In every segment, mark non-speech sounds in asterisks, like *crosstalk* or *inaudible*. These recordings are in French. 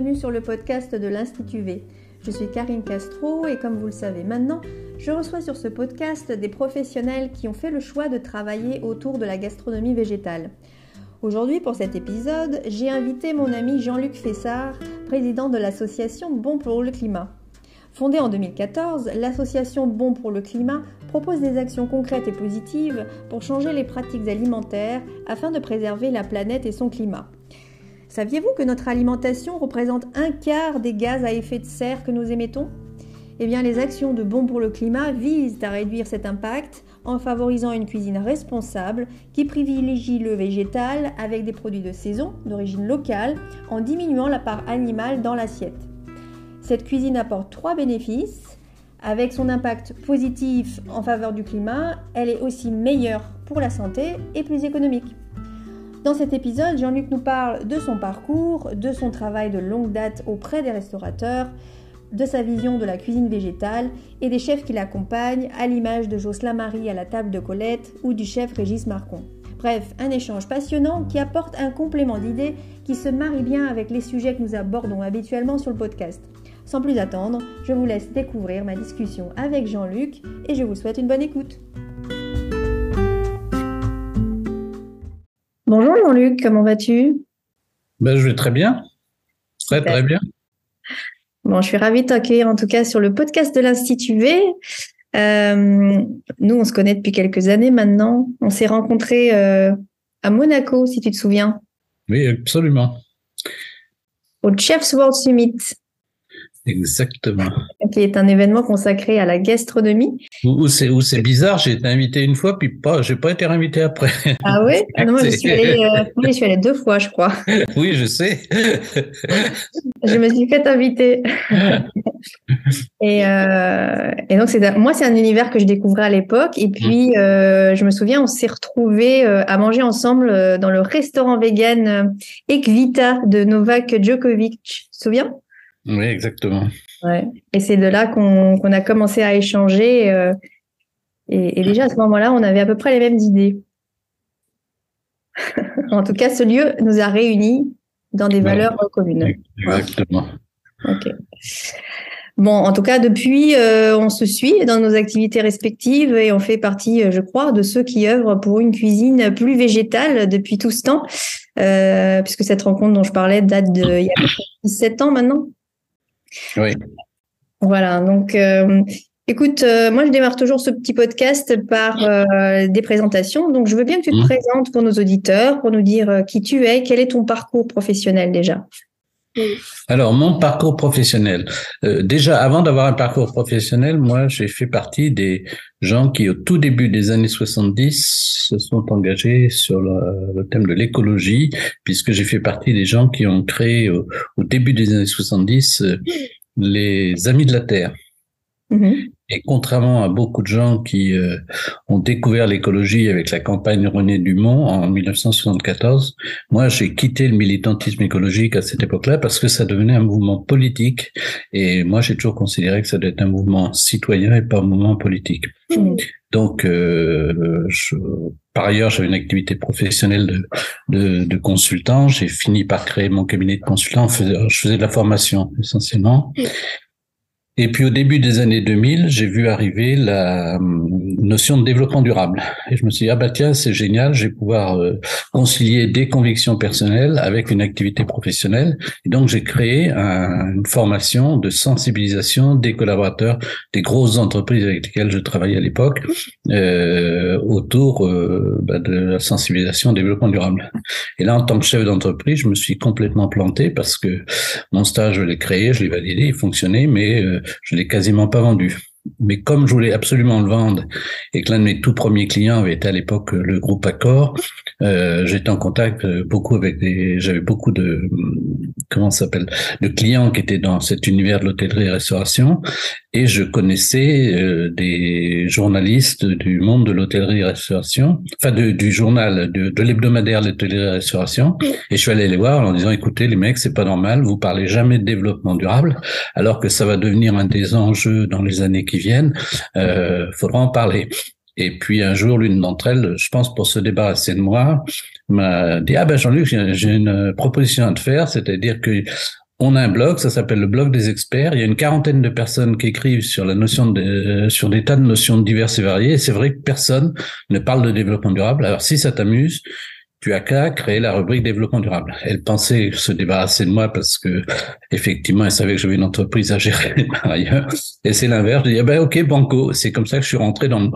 bienvenue sur le podcast de l'Institut V. Je suis Karine Castro et comme vous le savez maintenant, je reçois sur ce podcast des professionnels qui ont fait le choix de travailler autour de la gastronomie végétale. Aujourd'hui, pour cet épisode, j'ai invité mon ami Jean-Luc Fessard, président de l'association Bon pour le climat. Fondée en 2014, l'association Bon pour le climat propose des actions concrètes et positives pour changer les pratiques alimentaires afin de préserver la planète et son climat. Saviez-vous que notre alimentation représente un quart des gaz à effet de serre que nous émettons? Eh les actions de Bon pour le climat visent à réduire cet impact en favorisant une cuisine responsable qui privilégie le végétal avec des produits de saison d'origine locale en diminuant la part animale dans l'assiette. Cette cuisine apporte trois bénéfices. Avec son impact positif en faveur du climat, elle est aussi meilleure pour la santé et plus économique. Dans cet épisode, Jean-Luc nous parle de son parcours, de son travail de longue date auprès des restaurateurs, de sa vision de la cuisine végétale et des chefs qui l'accompagnent, à l'image de Jocelyn Marie à la table de Colette ou du chef Régis Marcon. Bref, un échange passionnant qui apporte un complément d'idées qui se marie bien avec les sujets que nous abordons habituellement sur le podcast. Sans plus attendre, je vous laisse découvrir ma discussion avec Jean-Luc et je vous souhaite une bonne écoute. Bonjour Jean-Luc, comment vas-tu? Ben, Je vais très bien. Très, très bien. Bon, je suis ravie de t'accueillir en tout cas sur le podcast de l'Institut V. Euh, nous, on se connaît depuis quelques années maintenant. On s'est rencontrés euh, à Monaco, si tu te souviens. Oui, absolument. Au Chef's World Summit. Exactement. Qui est un événement consacré à la gastronomie. Où, c'est bizarre, j'ai été invité une fois, puis pas, j'ai pas été invité après. Ah oui *laughs* Non, je suis, allée, euh, je suis allée deux fois, je crois. *laughs* Oui, je sais. je me suis fait inviter. *laughs* et, euh, et, donc, c'est, moi, c'est un univers que je découvrais à l'époque. Et puis, mm. euh, je me souviens, on s'est retrouvés à manger ensemble dans le restaurant vegan Ekvita de Novak Djokovic. Tu te souviens? Oui, exactement. Ouais. Et c'est de là qu'on a commencé à échanger. Euh, et, déjà à ce moment-là, on avait à peu près les mêmes idées. *laughs* en tout cas, ce lieu nous a réunis dans des valeurs communes. Exactement. Ok. Bon, en tout cas, depuis, euh, on se suit dans nos activités respectives et on fait partie, euh, je crois, de ceux qui œuvrent pour une cuisine plus végétale depuis tout ce temps, puisque cette rencontre dont je parlais date de il y a 17 ans maintenant. Oui. Voilà, donc euh, écoute, euh, moi je démarre toujours ce petit podcast par euh, des présentations. Donc je veux bien que tu te mmh. présentes pour nos auditeurs, pour nous dire qui tu es, quel est ton parcours professionnel déjà? Alors, mon parcours professionnel. déjà, avant d'avoir un parcours professionnel, moi, j'ai fait partie des gens qui, au tout début des années 70, se sont engagés sur le, thème de l'écologie, puisque j'ai fait partie des gens qui ont créé au, début des années 70 euh, les Amis de la Terre. Mm-hmm. Et contrairement à beaucoup de gens qui euh, ont découvert l'écologie avec la campagne René Dumont en 1974, moi j'ai quitté le militantisme écologique à cette époque-là parce que ça devenait un mouvement politique. Et moi j'ai toujours considéré que ça devait être un mouvement citoyen et pas un mouvement politique. Mmh. Donc, euh, je, par ailleurs, j'avais une activité professionnelle de, de, de consultant. J'ai fini par créer mon cabinet de consultant. je faisais de la formation essentiellement. Et puis au début des années 2000, j'ai vu arriver la hum, notion de développement durable. Et je me suis dit, ah bah tiens, c'est génial, je vais pouvoir euh, concilier des convictions personnelles avec une activité professionnelle. Et donc j'ai créé une formation de sensibilisation des collaborateurs des grosses entreprises avec lesquelles je travaillais à l'époque euh, autour euh, bah, de la sensibilisation au développement durable. Et là, en tant que chef d'entreprise, je me suis complètement planté parce que mon stage, je l'ai créé, je l'ai validé, il fonctionnait, mais je l'ai quasiment pas vendu. Mais comme je voulais absolument le vendre et que l'un de mes tout premiers clients avait été à l'époque le groupe Accor, euh, j'étais en contact euh, beaucoup avec des, j'avais beaucoup de, comment s'appelle, de clients qui étaient dans cet univers de l'hôtellerie et restauration. Et je connaissais euh, des journalistes du monde de l'hôtellerie et restauration, enfin du journal, de, de l'hebdomadaire l'hôtellerie et restauration. Et je suis allé les voir en disant écoutez les mecs c'est pas normal, vous parlez jamais de développement durable alors que ça va devenir un des enjeux dans les années qui viennent, euh, faudra en parler. Et puis un jour, l'une d'entre elles, je pense pour se débarrasser de moi, m'a dit ah ben Jean-Luc, j'ai une proposition à te faire, c'est-à-dire que on a un blog, ça s'appelle le blog des experts. Il y a une quarantaine de personnes qui écrivent sur la notion de, euh, sur des tas de notions diverses et variées. c'est vrai que personne ne parle de développement durable. Alors si ça t'amuse, tu as qu'à créer la rubrique développement durable. Elle pensait se débarrasser de moi parce que effectivement, elle savait que j'avais une entreprise à gérer *laughs* ailleurs. Et c'est l'inverse. Je dis, ah ben, ok, banco. C'est comme ça que je suis rentré dans le,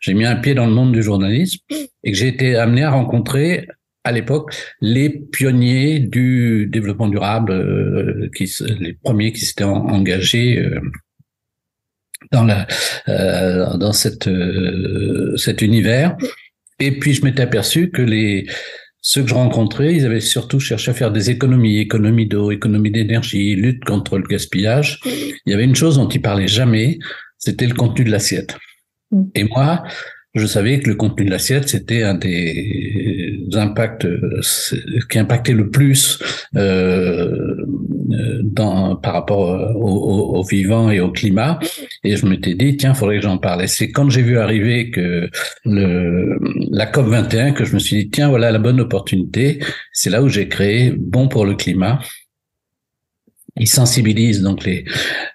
j'ai mis un pied dans le monde du journalisme et que j'ai été amené à rencontrer à l'époque les pionniers du développement durable, euh, qui, les premiers qui s'étaient engagés euh, dans la euh, dans cette cet univers. Et puis je m'étais aperçu que les ceux que je rencontrais, ils avaient surtout cherché à faire des économies, économie d'eau, économie d'énergie, lutte contre le gaspillage. Il y avait une chose dont ils parlaient jamais, c'était le contenu de l'assiette. Mm. Et moi, je savais que le contenu de l'assiette, c'était un des impacts euh, qui impactait le plus euh, dans, par rapport au, au, vivant et au climat. Et je m'étais dit, tiens, faudrait que j'en parle. Et c'est quand j'ai vu arriver que la COP 21 que je me suis dit, tiens, voilà la bonne opportunité. C'est là où j'ai créé Bon pour le climat, il sensibilise donc les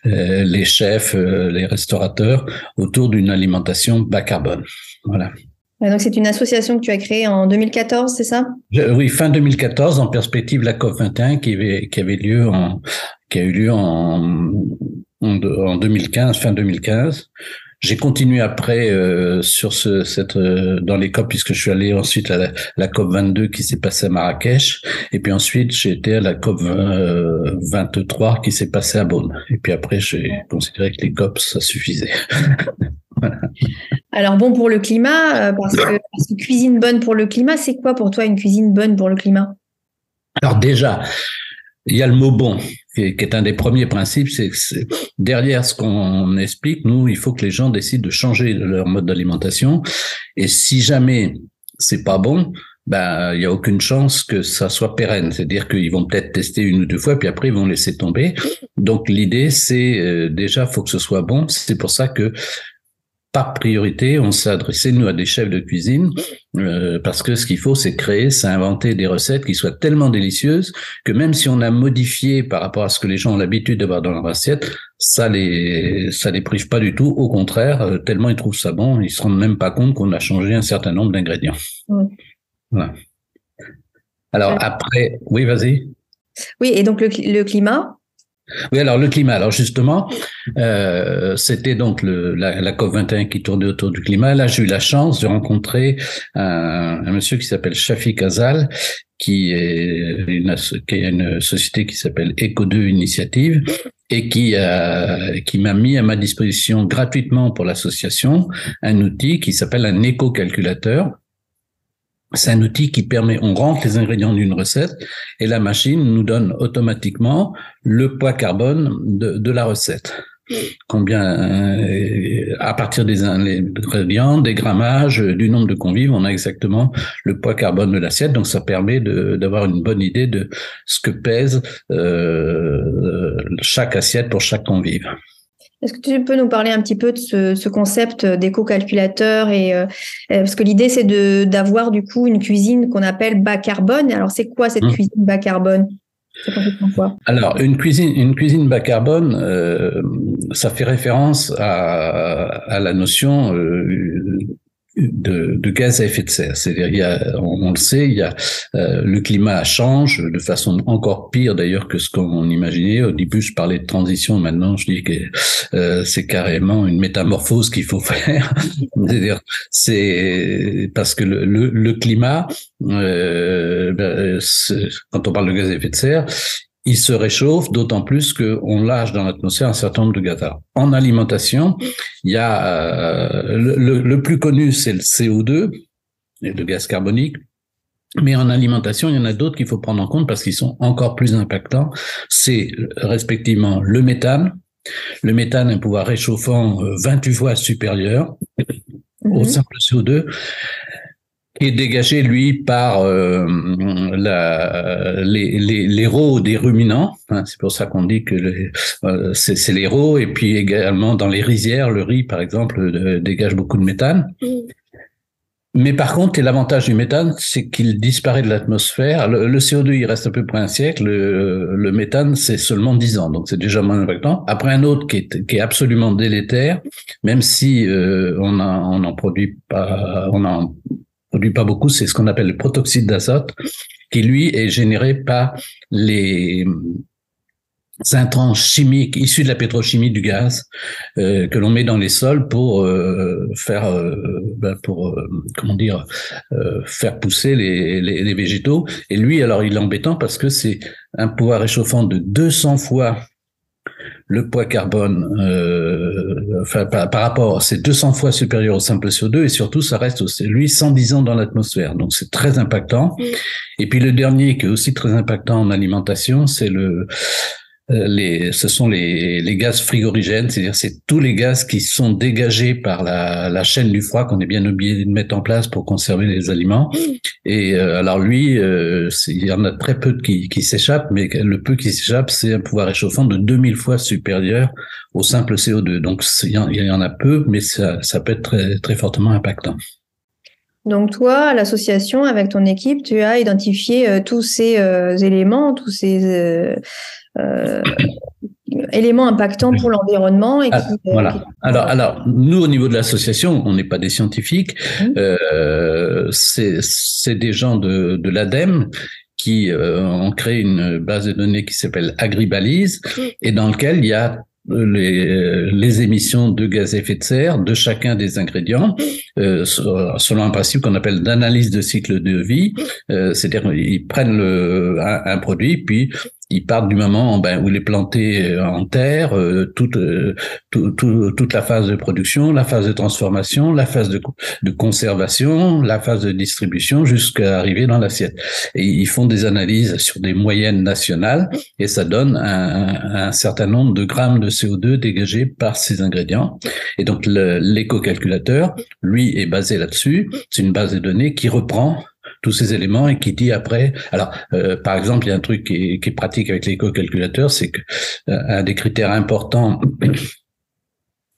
euh, chefs, euh, les restaurateurs autour d'une alimentation bas carbone. Voilà. Donc c'est une association que tu as créée en 2014, c'est ça? Oui, fin 2014, en perspective la COP 21 qui avait qui avait lieu en qui a eu lieu en en 2015, fin 2015. J'ai continué après euh, sur ce, cette euh, dans les COP puisque je suis allé ensuite à la, COP 22 qui s'est passée à Marrakech et puis ensuite j'ai été à la COP 23 qui s'est passée à Bonn et puis après j'ai considéré que les COP ça suffisait. *laughs* Alors bon pour le climat euh, parce que, parce que cuisine bonne pour le climat c'est quoi pour toi une cuisine bonne pour le climat? Alors déjà il y a le mot bon, qui est un des premiers principes, c'est que derrière ce qu'on explique, nous, il faut que les gens décident de changer leur mode d'alimentation. Et si jamais c'est pas bon, ben il y a aucune chance que ça soit pérenne. C'est-à-dire qu'ils vont peut-être tester une ou deux fois, puis après ils vont laisser tomber. Donc l'idée, c'est euh, déjà faut que ce soit bon. C'est pour ça que par priorité, on s'est adressé, nous, à des chefs de cuisine, euh, parce que ce qu'il faut, c'est créer, c'est inventer des recettes qui soient tellement délicieuses que même si on a modifié par rapport à ce que les gens ont l'habitude d'avoir dans leur assiette, ça les, ça les prive pas du tout. Au contraire, euh, tellement ils trouvent ça bon, ils se rendent même pas compte qu'on a changé un certain nombre d'ingrédients. Voilà. Alors après, oui, vas-y. Oui, et donc le climat, oui, alors le climat. Alors justement, euh, c'était donc le, la, la, COP 21 qui tournait autour du climat. Là, j'ai eu la chance de rencontrer un, un monsieur qui s'appelle Shafi Kazal, qui est une, qui est une société qui s'appelle Eco2 Initiative et qui a, qui m'a mis à ma disposition gratuitement pour l'association un outil qui s'appelle un éco-calculateur c'est un outil qui permet, on rentre les ingrédients d'une recette et la machine nous donne automatiquement le poids carbone de, la recette. Combien, euh, à partir des ingrédients, des grammages, du nombre de convives, on a exactement le poids carbone de l'assiette. Donc, ça permet d'avoir une bonne idée de ce que pèse euh, chaque assiette pour chaque convive. Est-ce que tu peux nous parler un petit peu de ce, concept d'éco-calculateur et euh, euh, parce que l'idée c'est de d'avoir du coup une cuisine qu'on appelle bas carbone. Alors c'est quoi cette mmh. cuisine bas carbone? Alors une cuisine une cuisine bas carbone, euh, ça fait référence à, à la notion de, de, gaz à effet de serre. C'est-à-dire, on, le sait, il y a euh, le climat change de façon encore pire d'ailleurs que ce qu'on imaginait. Au début, je parlais de transition, maintenant je dis que euh, c'est carrément une métamorphose qu'il faut *laughs* faire. C'est-à-dire, c'est parce que le, le, le climat, euh, ben, quand on parle de gaz à effet de serre, il se réchauffe, d'autant plus qu'on lâche dans l'atmosphère un certain nombre de gaz. en alimentation, il y a euh, le, le, plus connu, c'est le CO2, le gaz carbonique. Mais en alimentation, il y en a d'autres qu'il faut prendre en compte parce qu'ils sont encore plus impactants. C'est respectivement le méthane. Le méthane a un pouvoir réchauffant 28 euh, fois supérieur au mhm. simple CO2 est dégagé, lui, par euh, la, les, les, les des ruminants. Hein, c'est pour ça qu'on dit que euh, c'est les rots. Et puis également dans les rizières, le riz, par exemple, euh, dégage beaucoup de méthane. Mais par contre, l'avantage du méthane, c'est qu'il disparaît de l'atmosphère. Le, CO2, il reste à peu près un siècle. Le, méthane, c'est seulement 10 ans, donc c'est déjà moins impactant. Après, un autre qui est, qui est absolument délétère, même si euh, on n'en on produit pas, on en produit pas beaucoup, c'est ce qu'on appelle le protoxyde d'azote, qui lui est généré par les intrants chimiques issus de la pétrochimie du gaz euh, que l'on met dans les sols pour euh, faire euh, ben pour comment dire faire pousser les, les, les, végétaux. Et lui alors il est embêtant parce que c'est un pouvoir réchauffant de 200 fois le poids carbone, euh, enfin, par, rapport, c'est 200 fois supérieur au simple CO2 et surtout, ça reste, lui, 110 ans dans l'atmosphère. Donc, c'est très impactant. Et puis, le dernier qui est aussi très impactant en alimentation, c'est le, les, ce sont les, les gaz frigorigènes, c'est-à-dire c'est tous les gaz qui sont dégagés par la, la chaîne du froid qu'on est bien obligé de mettre en place pour conserver les aliments. Et euh, alors lui, euh, il y en a très peu qui, qui s'échappent, mais le peu qui s'échappe, c'est un pouvoir réchauffant de 2000 fois supérieur au simple CO2. Donc il y, en, il y en a peu, mais ça, ça peut être très, très fortement impactant. Donc toi, à l'association, avec ton équipe, tu as identifié tous ces éléments, tous ces euh, éléments impactants pour l'environnement. Ah, voilà. Alors, alors, nous, au niveau de l'association, on n'est pas des scientifiques, mmh. euh, c'est des gens de, de l'ADEME qui euh, ont créé une base de données qui s'appelle Agribalise mmh. et dans lequel il y a les, les, émissions de gaz à effet de serre de chacun des ingrédients euh, selon un principe qu'on appelle d'analyse de cycle de vie. Euh, C'est-à-dire ils prennent le, un, un, produit puis ils partent du moment ben, où il est planté euh, en terre, euh, toute, euh, toute la phase de production, la phase de transformation, la phase de, de conservation, la phase de distribution jusqu'à arriver dans l'assiette. Et ils font des analyses sur des moyennes nationales et ça donne un, un certain nombre de grammes de CO2 dégagés par ces ingrédients. Et donc l'éco-calculateur, lui, est basé là-dessus. C'est une base de données qui reprend tous ces éléments et qui dit après. Alors, euh, par exemple, il y a un truc qui est, qui est pratique avec l'éco-calculateur, c'est que euh, un des critères importants *coughs*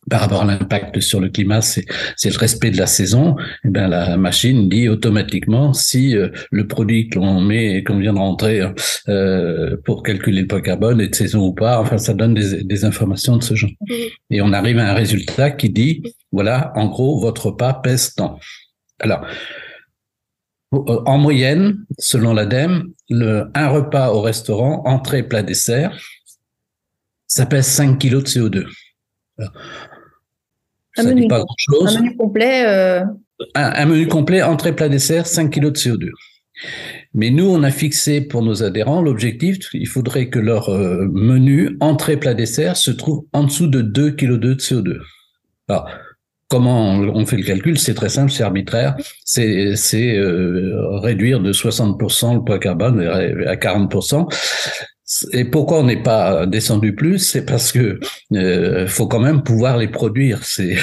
par rapport à l'impact sur le climat, c'est le respect de la saison. Et eh bien, la machine dit automatiquement si euh, le produit que l'on met et qu'on vient de rentrer euh, pour calculer le poids carbone est de saison ou pas. Enfin, ça donne des, des informations de ce genre. Et on arrive à un résultat qui dit voilà, en gros, votre repas pèse tant. Alors, en moyenne, selon l'ADEME, le, un repas au restaurant, entrée, plat, dessert, ça pèse 5 kg de CO2. ça un, menu, pas grand chose. un menu complet. Euh... Un, menu complet, entrée, plat, dessert, 5 kg de CO2. Mais nous, on a fixé pour nos adhérents l'objectif, il faudrait que leur euh, menu, entrée, plat, dessert, se trouve en dessous de 2 kg de CO2. Alors, Comment on fait le calcul C'est très simple, c'est arbitraire. C'est euh, réduire de 60% le poids carbone à 40%. Et pourquoi on n'est pas descendu plus? C'est parce que euh, faut quand même pouvoir les produire. C'est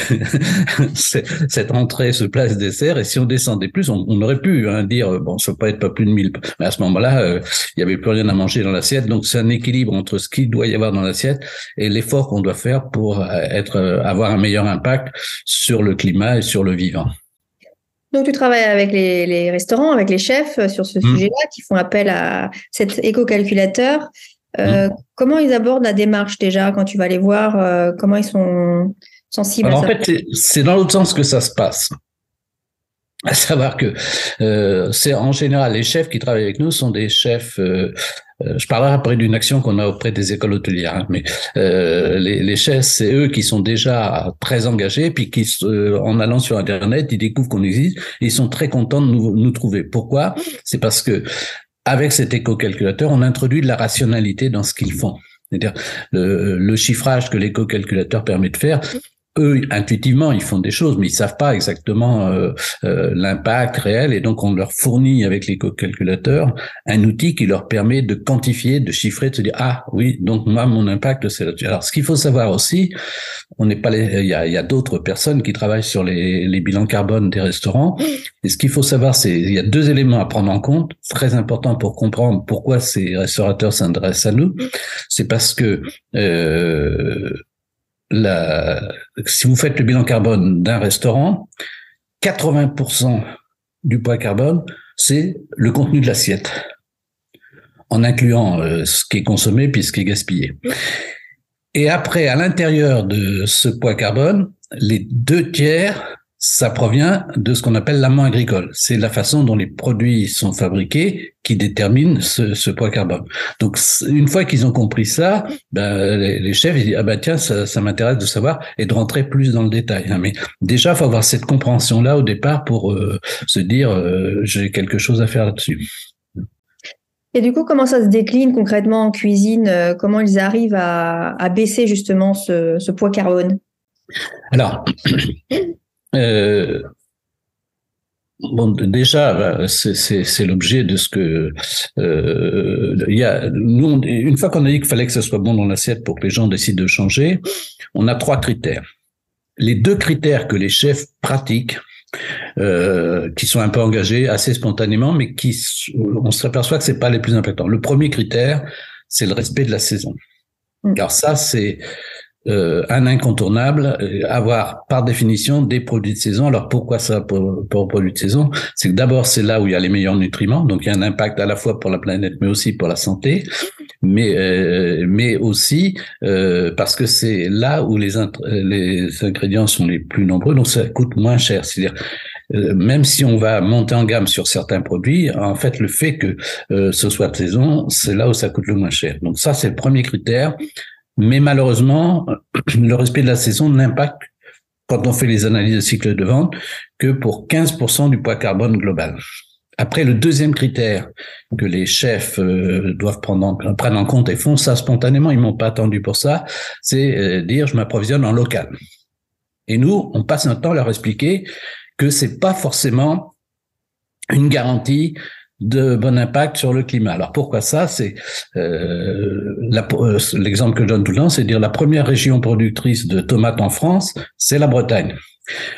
*laughs* cette entrée, ce place dessert. Et si on descendait plus, on, aurait pu hein, dire bon, ça peut pas être pas plus de 1000. Mais à ce moment-là, euh, il y avait plus rien à manger dans l'assiette. Donc c'est un équilibre entre ce qu'il doit y avoir dans l'assiette et l'effort qu'on doit faire pour euh, être avoir un meilleur impact sur le climat et sur le vivant. Donc, tu travailles avec les, restaurants, avec les chefs euh, sur ce mmh. sujet-là, qui font appel à cet éco-calculateur. Euh, mmh. Comment ils abordent la démarche déjà quand tu vas les voir euh, Comment ils sont sensibles à ça En fait, c'est dans l'autre sens que ça se passe. À savoir que c'est en général les chefs qui travaillent avec nous sont des chefs euh, je parlerai après d'une action qu'on a auprès des écoles hôtelières, hein, mais euh, les, les chefs, c'est eux qui sont déjà très engagés, puis qui, euh, en allant sur Internet, ils découvrent qu'on existe, ils sont très contents de nous, nous trouver. Pourquoi? C'est parce que avec cet éco-calculateur, on introduit de la rationalité dans ce qu'ils font. C'est-à-dire le, le, chiffrage que l'éco-calculateur permet de faire, eux, intuitivement, ils font des choses, mais ils savent pas exactement euh, euh, l'impact réel, et donc on leur fournit avec l'éco-calculateur un outil qui leur permet de quantifier, de chiffrer, de se dire ah oui, donc moi mon impact c'est là-dessus. Alors ce qu'il faut savoir aussi, on n'est pas il y a, y a d'autres personnes qui travaillent sur les, les bilans carbone des restaurants, et ce qu'il faut savoir, c'est il y a deux éléments à prendre en compte, très importants pour comprendre pourquoi ces restaurateurs s'adressent à nous, c'est parce que euh, la, si vous faites le bilan carbone d'un restaurant, 80% du poids carbone, c'est le contenu de l'assiette, en incluant euh, ce qui est consommé puis ce qui est gaspillé. Et après, à l'intérieur de ce poids carbone, les deux tiers ça provient de ce qu'on appelle l'amont agricole. C'est la façon dont les produits sont fabriqués qui détermine ce, ce poids carbone. Donc, une fois qu'ils ont compris ça, ben, les, chefs ils disent ah ben tiens ça, ça m'intéresse de savoir et de rentrer plus dans le détail. Hein. Mais déjà, faut avoir cette compréhension là au départ pour euh, se dire euh, j'ai quelque chose à faire là-dessus. Et du coup, comment ça se décline concrètement en cuisine euh, Comment ils arrivent à, à baisser justement ce, ce poids carbone? Alors, *clears throat* euh, bon, déjà, bah, c'est l'objet de ce que euh, il y a. Nous, une fois qu'on a dit qu'il fallait que ce soit bon dans l'assiette pour que les gens décident de changer, on a trois critères. Les deux critères que les chefs pratiquent, euh, qui sont un peu engagés assez spontanément, mais qui on s'aperçoit que c'est pas les plus importants. Le premier critère, c'est le respect de la saison. Mm. Alors ça, c'est euh, un incontournable, euh, avoir par définition des produits de saison. Alors pourquoi ça pour, pour produits de saison? C'est que d'abord c'est là où il y a les meilleurs nutriments, donc il y a un impact à la fois pour la planète mais aussi pour la santé, mais euh, mais aussi parce que c'est là où les les ingrédients sont les plus nombreux, donc ça coûte moins cher. C'est-à-dire même si on va monter en gamme sur certains produits, en fait, le fait que ce soit de saison, c'est là où ça coûte le moins cher. Donc ça, c'est le premier critère. Mais malheureusement, *clears throat* le respect de la saison n'impacte, quand on fait les analyses de cycle de vente, que pour 15% du poids carbone global. Après, le deuxième critère que les chefs euh, doivent prendre en, compte et font ça spontanément, ils m'ont pas attendu pour ça, c'est euh, dire je m'approvisionne en local. Et nous, on passe un temps à leur expliquer que c'est pas forcément une garantie de bon impact sur le climat. Alors pourquoi ça? C'est euh, euh, l'exemple que je donne tout le temps, c'est dire la première région productrice de tomates en France, c'est la Bretagne.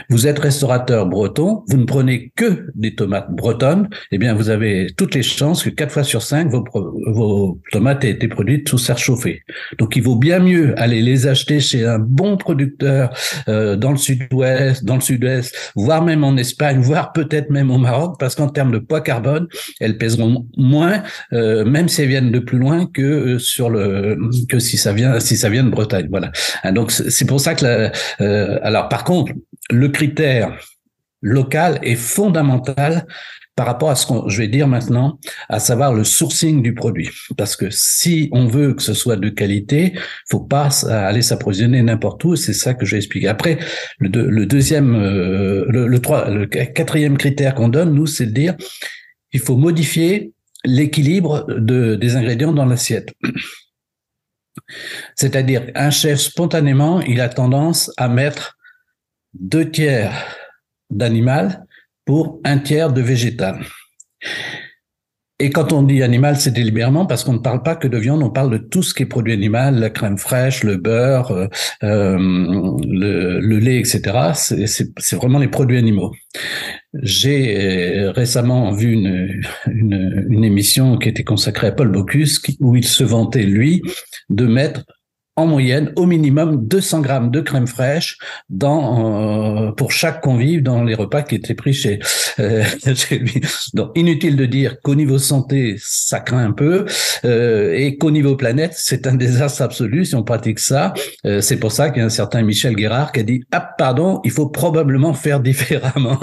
Vous êtes restaurateur breton, vous ne prenez que des tomates bretonnes, eh bien vous avez toutes les chances que quatre fois sur cinq vos, vos tomates aient été produites sous serre chauffée. Donc il vaut bien mieux aller les acheter chez un bon producteur euh, dans le sud-ouest, dans le sud-est, voire même en Espagne, voire peut-être même au Maroc, parce qu'en termes de poids carbone, elles pèseront moins, euh, même si elles viennent de plus loin que euh, sur le que si ça vient si ça vient de Bretagne. Voilà. Hein, donc c'est pour ça que la, euh, alors par contre le critère local est fondamental par rapport à ce que je vais dire maintenant, à savoir le sourcing du produit. Parce que si on veut que ce soit de qualité, faut pas aller s'approvisionner n'importe où. C'est ça que j'ai expliqué. Après, le, deuxième, euh, le, trois, le quatrième critère qu'on donne, nous, c'est de dire, il faut modifier l'équilibre de, des ingrédients dans l'assiette. C'est-à-dire, un chef spontanément, il a tendance à mettre deux tiers d'animal pour un tiers de végétal. Et quand on dit animal, c'est délibérément parce qu'on ne parle pas que de viande, on parle de tout ce qui est produit animal, la crème fraîche, le beurre, euh, euh le, lait, etc. C'est vraiment les produits animaux. J'ai euh, récemment vu une, une, une, émission qui était consacrée à Paul Bocuse, où il se vantait, lui, de mettre en moyenne au minimum 200 grammes de crème fraîche dans euh, pour chaque convive dans les repas qui étaient pris chez, euh, *laughs* chez lui. Donc inutile de dire qu'au niveau santé ça craint un peu euh, et qu'au niveau planète c'est un désastre absolu si on pratique ça. Euh, c'est pour ça qu'il y a un certain Michel Guérard qui a dit ah pardon il faut probablement faire *laughs* différemment.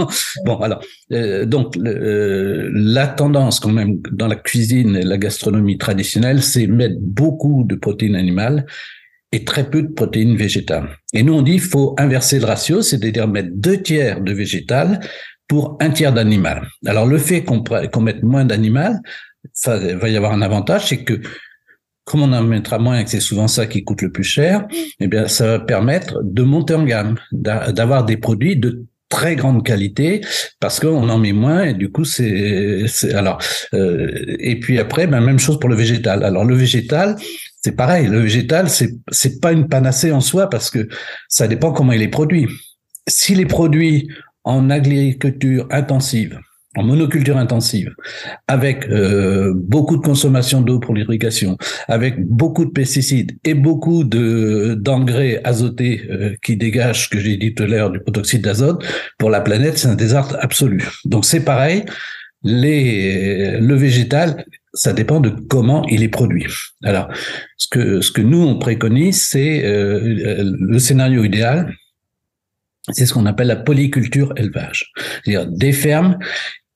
bon alors euh, donc la tendance quand même dans la cuisine et la gastronomie traditionnelle c'est mettre beaucoup de protéines animales et très peu de protéines végétales. Et nous, on dit il faut inverser le ratio, c'est-à-dire mettre deux tiers de végétal pour un tiers d'animal. Alors, le fait qu'on mette moins d'animal, ça va y avoir un avantage, c'est que comme on en mettra moins et que c'est souvent ça qui coûte le plus cher, eh bien, ça va permettre de monter en gamme, d'avoir des produits de très grande qualité parce qu'on en met moins et du coup c'est alors euh, et puis après ben, même chose pour le végétal alors le végétal c'est pareil le végétal c'est c'est pas une panacée en soi parce que ça dépend comment il est produit s'il est produit en agriculture intensive en monoculture intensive, avec euh, beaucoup de consommation d'eau pour l'irrigation, avec beaucoup de pesticides et beaucoup de d'engrais azotés euh, qui dégagent, que j'ai dit tout à l'heure, du protoxyde d'azote, pour la planète, c'est un désastre absolu. Donc c'est pareil, les, le végétal, ça dépend de comment il est produit. Alors, ce que ce que nous on préconise, c'est euh, le scénario idéal, c'est ce qu'on appelle la polyculture élevage, c'est-à-dire des fermes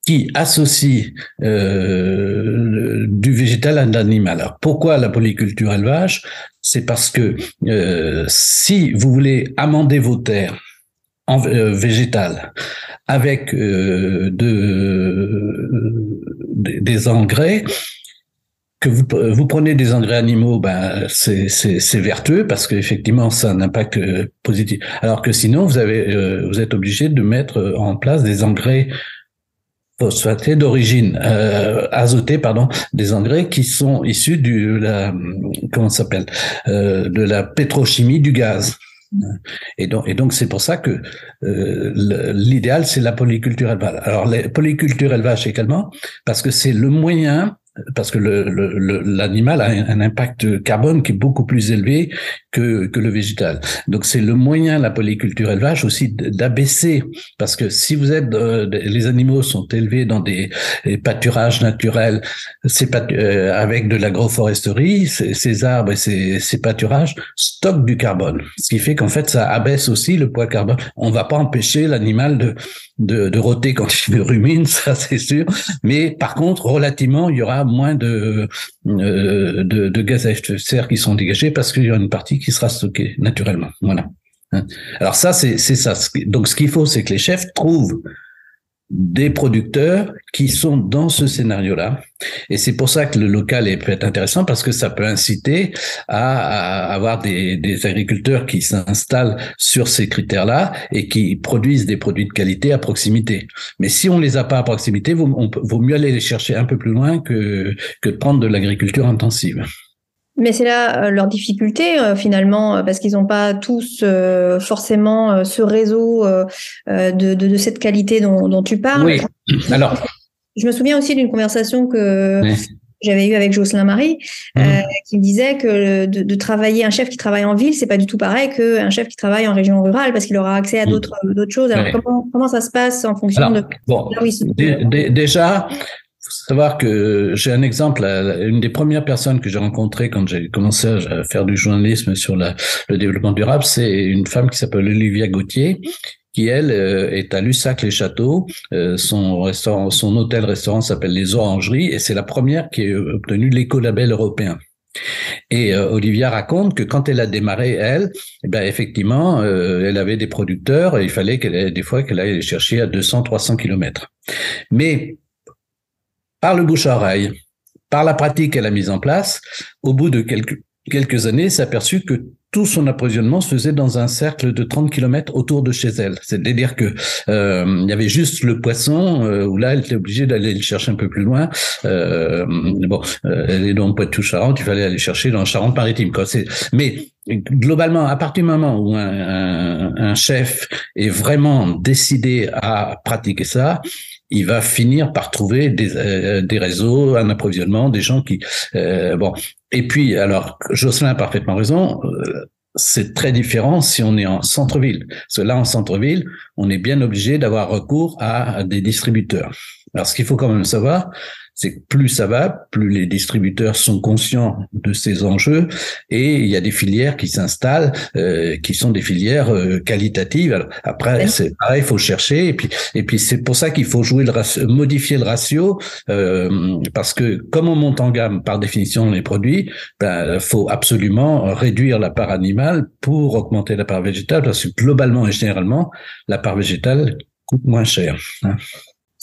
qui associent euh, du végétal à l'animal. Alors pourquoi la polyculture élevage? C'est parce que euh, si vous voulez amender vos terres en euh, végétal avec euh, de, des engrais, que vous, vous prenez des engrais animaux, ben c'est vertueux parce qu'effectivement ça a un impact positif. Alors que sinon vous avez vous êtes obligé de mettre en place des engrais phosphatés d'origine euh, azotée, pardon, des engrais qui sont issus du la comment s'appelle euh, de la pétrochimie du gaz. Et donc, et donc c'est pour ça que euh, l'idéal c'est la polyculture élevage. Alors la polyculture élevage également parce que c'est le moyen parce que l'animal le, le, a un impact carbone qui est beaucoup plus élevé que, que le végétal. Donc c'est le moyen, la polyculture élevage aussi d'abaisser, parce que si vous êtes, euh, les animaux sont élevés dans des, pâturages naturels, c'est euh, avec de l'agroforesterie, ces arbres et ces, ces, pâturages stockent du carbone, ce qui fait qu'en fait ça abaisse aussi le poids carbone. On va pas empêcher l'animal de, de, de roter quand il *laughs* rumine, ça c'est sûr, mais par contre relativement il y aura moins de, euh, de, de, gaz à effet de serre qui sont dégagés parce qu'il y a une partie qui sera stockée naturellement. Voilà. Hein. Alors ça, c'est ça. Donc ce qu'il faut, c'est que les chefs trouvent des producteurs qui sont dans ce scénario-là. Et c'est pour ça que le local est peut-être intéressant parce que ça peut inciter à, avoir des, des, agriculteurs qui s'installent sur ces critères-là et qui produisent des produits de qualité à proximité. Mais si on les a pas à proximité, vaut, on, vaut mieux aller les chercher un peu plus loin que, que de prendre de l'agriculture intensive. Mais c'est là euh, leur difficulté euh, finalement, euh, parce qu'ils n'ont pas tous forcément ce réseau de, de, cette qualité dont, dont tu parles. Oui. Alors. Je me souviens aussi d'une conversation que j'avais eue avec Jocelyn Marie, mmh. qui me disait que de, de, travailler un chef qui travaille en ville, c'est pas du tout pareil qu'un chef qui travaille en région rurale, parce qu'il aura accès à mmh. d'autres d'autres choses. Alors comment, comment ça se passe en fonction de bon, déjà savoir que j'ai un exemple, une des premières personnes que j'ai rencontrées quand j'ai commencé à faire du journalisme sur le développement durable, c'est une femme qui s'appelle Olivia Gauthier, qui elle euh, est à Lussac-les-Châteaux. Euh, son restaurant, son hôtel-restaurant s'appelle les Orangeries et c'est la première qui a obtenu l'écolabel européen. Et euh, Olivia raconte que quand elle a démarré, elle, eh ben effectivement, elle avait des producteurs et il fallait qu'elle des fois qu'elle aille les chercher à 200, 300 kilomètres. Mais par le bouche à oreille, par la pratique qu'elle a mise en place, au bout de quelques, années, s'est aperçu que tout son approvisionnement se faisait dans un cercle de 30 km autour de chez elle. C'est-à-dire que euh, il y avait juste le poisson euh, où là elle était obligée d'aller le chercher un peu plus loin. Euh, bon, elle est dans Poitou-Charentes, il fallait aller chercher dans Charente-Maritime. Mais globalement, à partir du moment où un, chef est vraiment décidé à pratiquer ça, il va finir par trouver des, euh, des réseaux, un approvisionnement, des gens qui euh, bon. Et puis alors, Jocelyn a parfaitement raison. Euh, c'est très différent si on est en centre-ville. Parce là, en centre-ville, on est bien obligé d'avoir recours à des distributeurs. Alors, ce qu'il faut quand même savoir, c'est que plus ça va, plus les distributeurs sont conscients de ces enjeux et il y a des filières qui s'installent, euh, qui sont des filières euh, qualitatives. Alors, après, c'est pareil, il faut chercher et puis et puis c'est pour ça qu'il faut jouer le ratio, modifier le ratio euh, parce que comme on monte en gamme par définition les produits, ben faut absolument réduire la part animale pour augmenter la part végétale parce que globalement et généralement la part végétale coûte moins cher. Hein.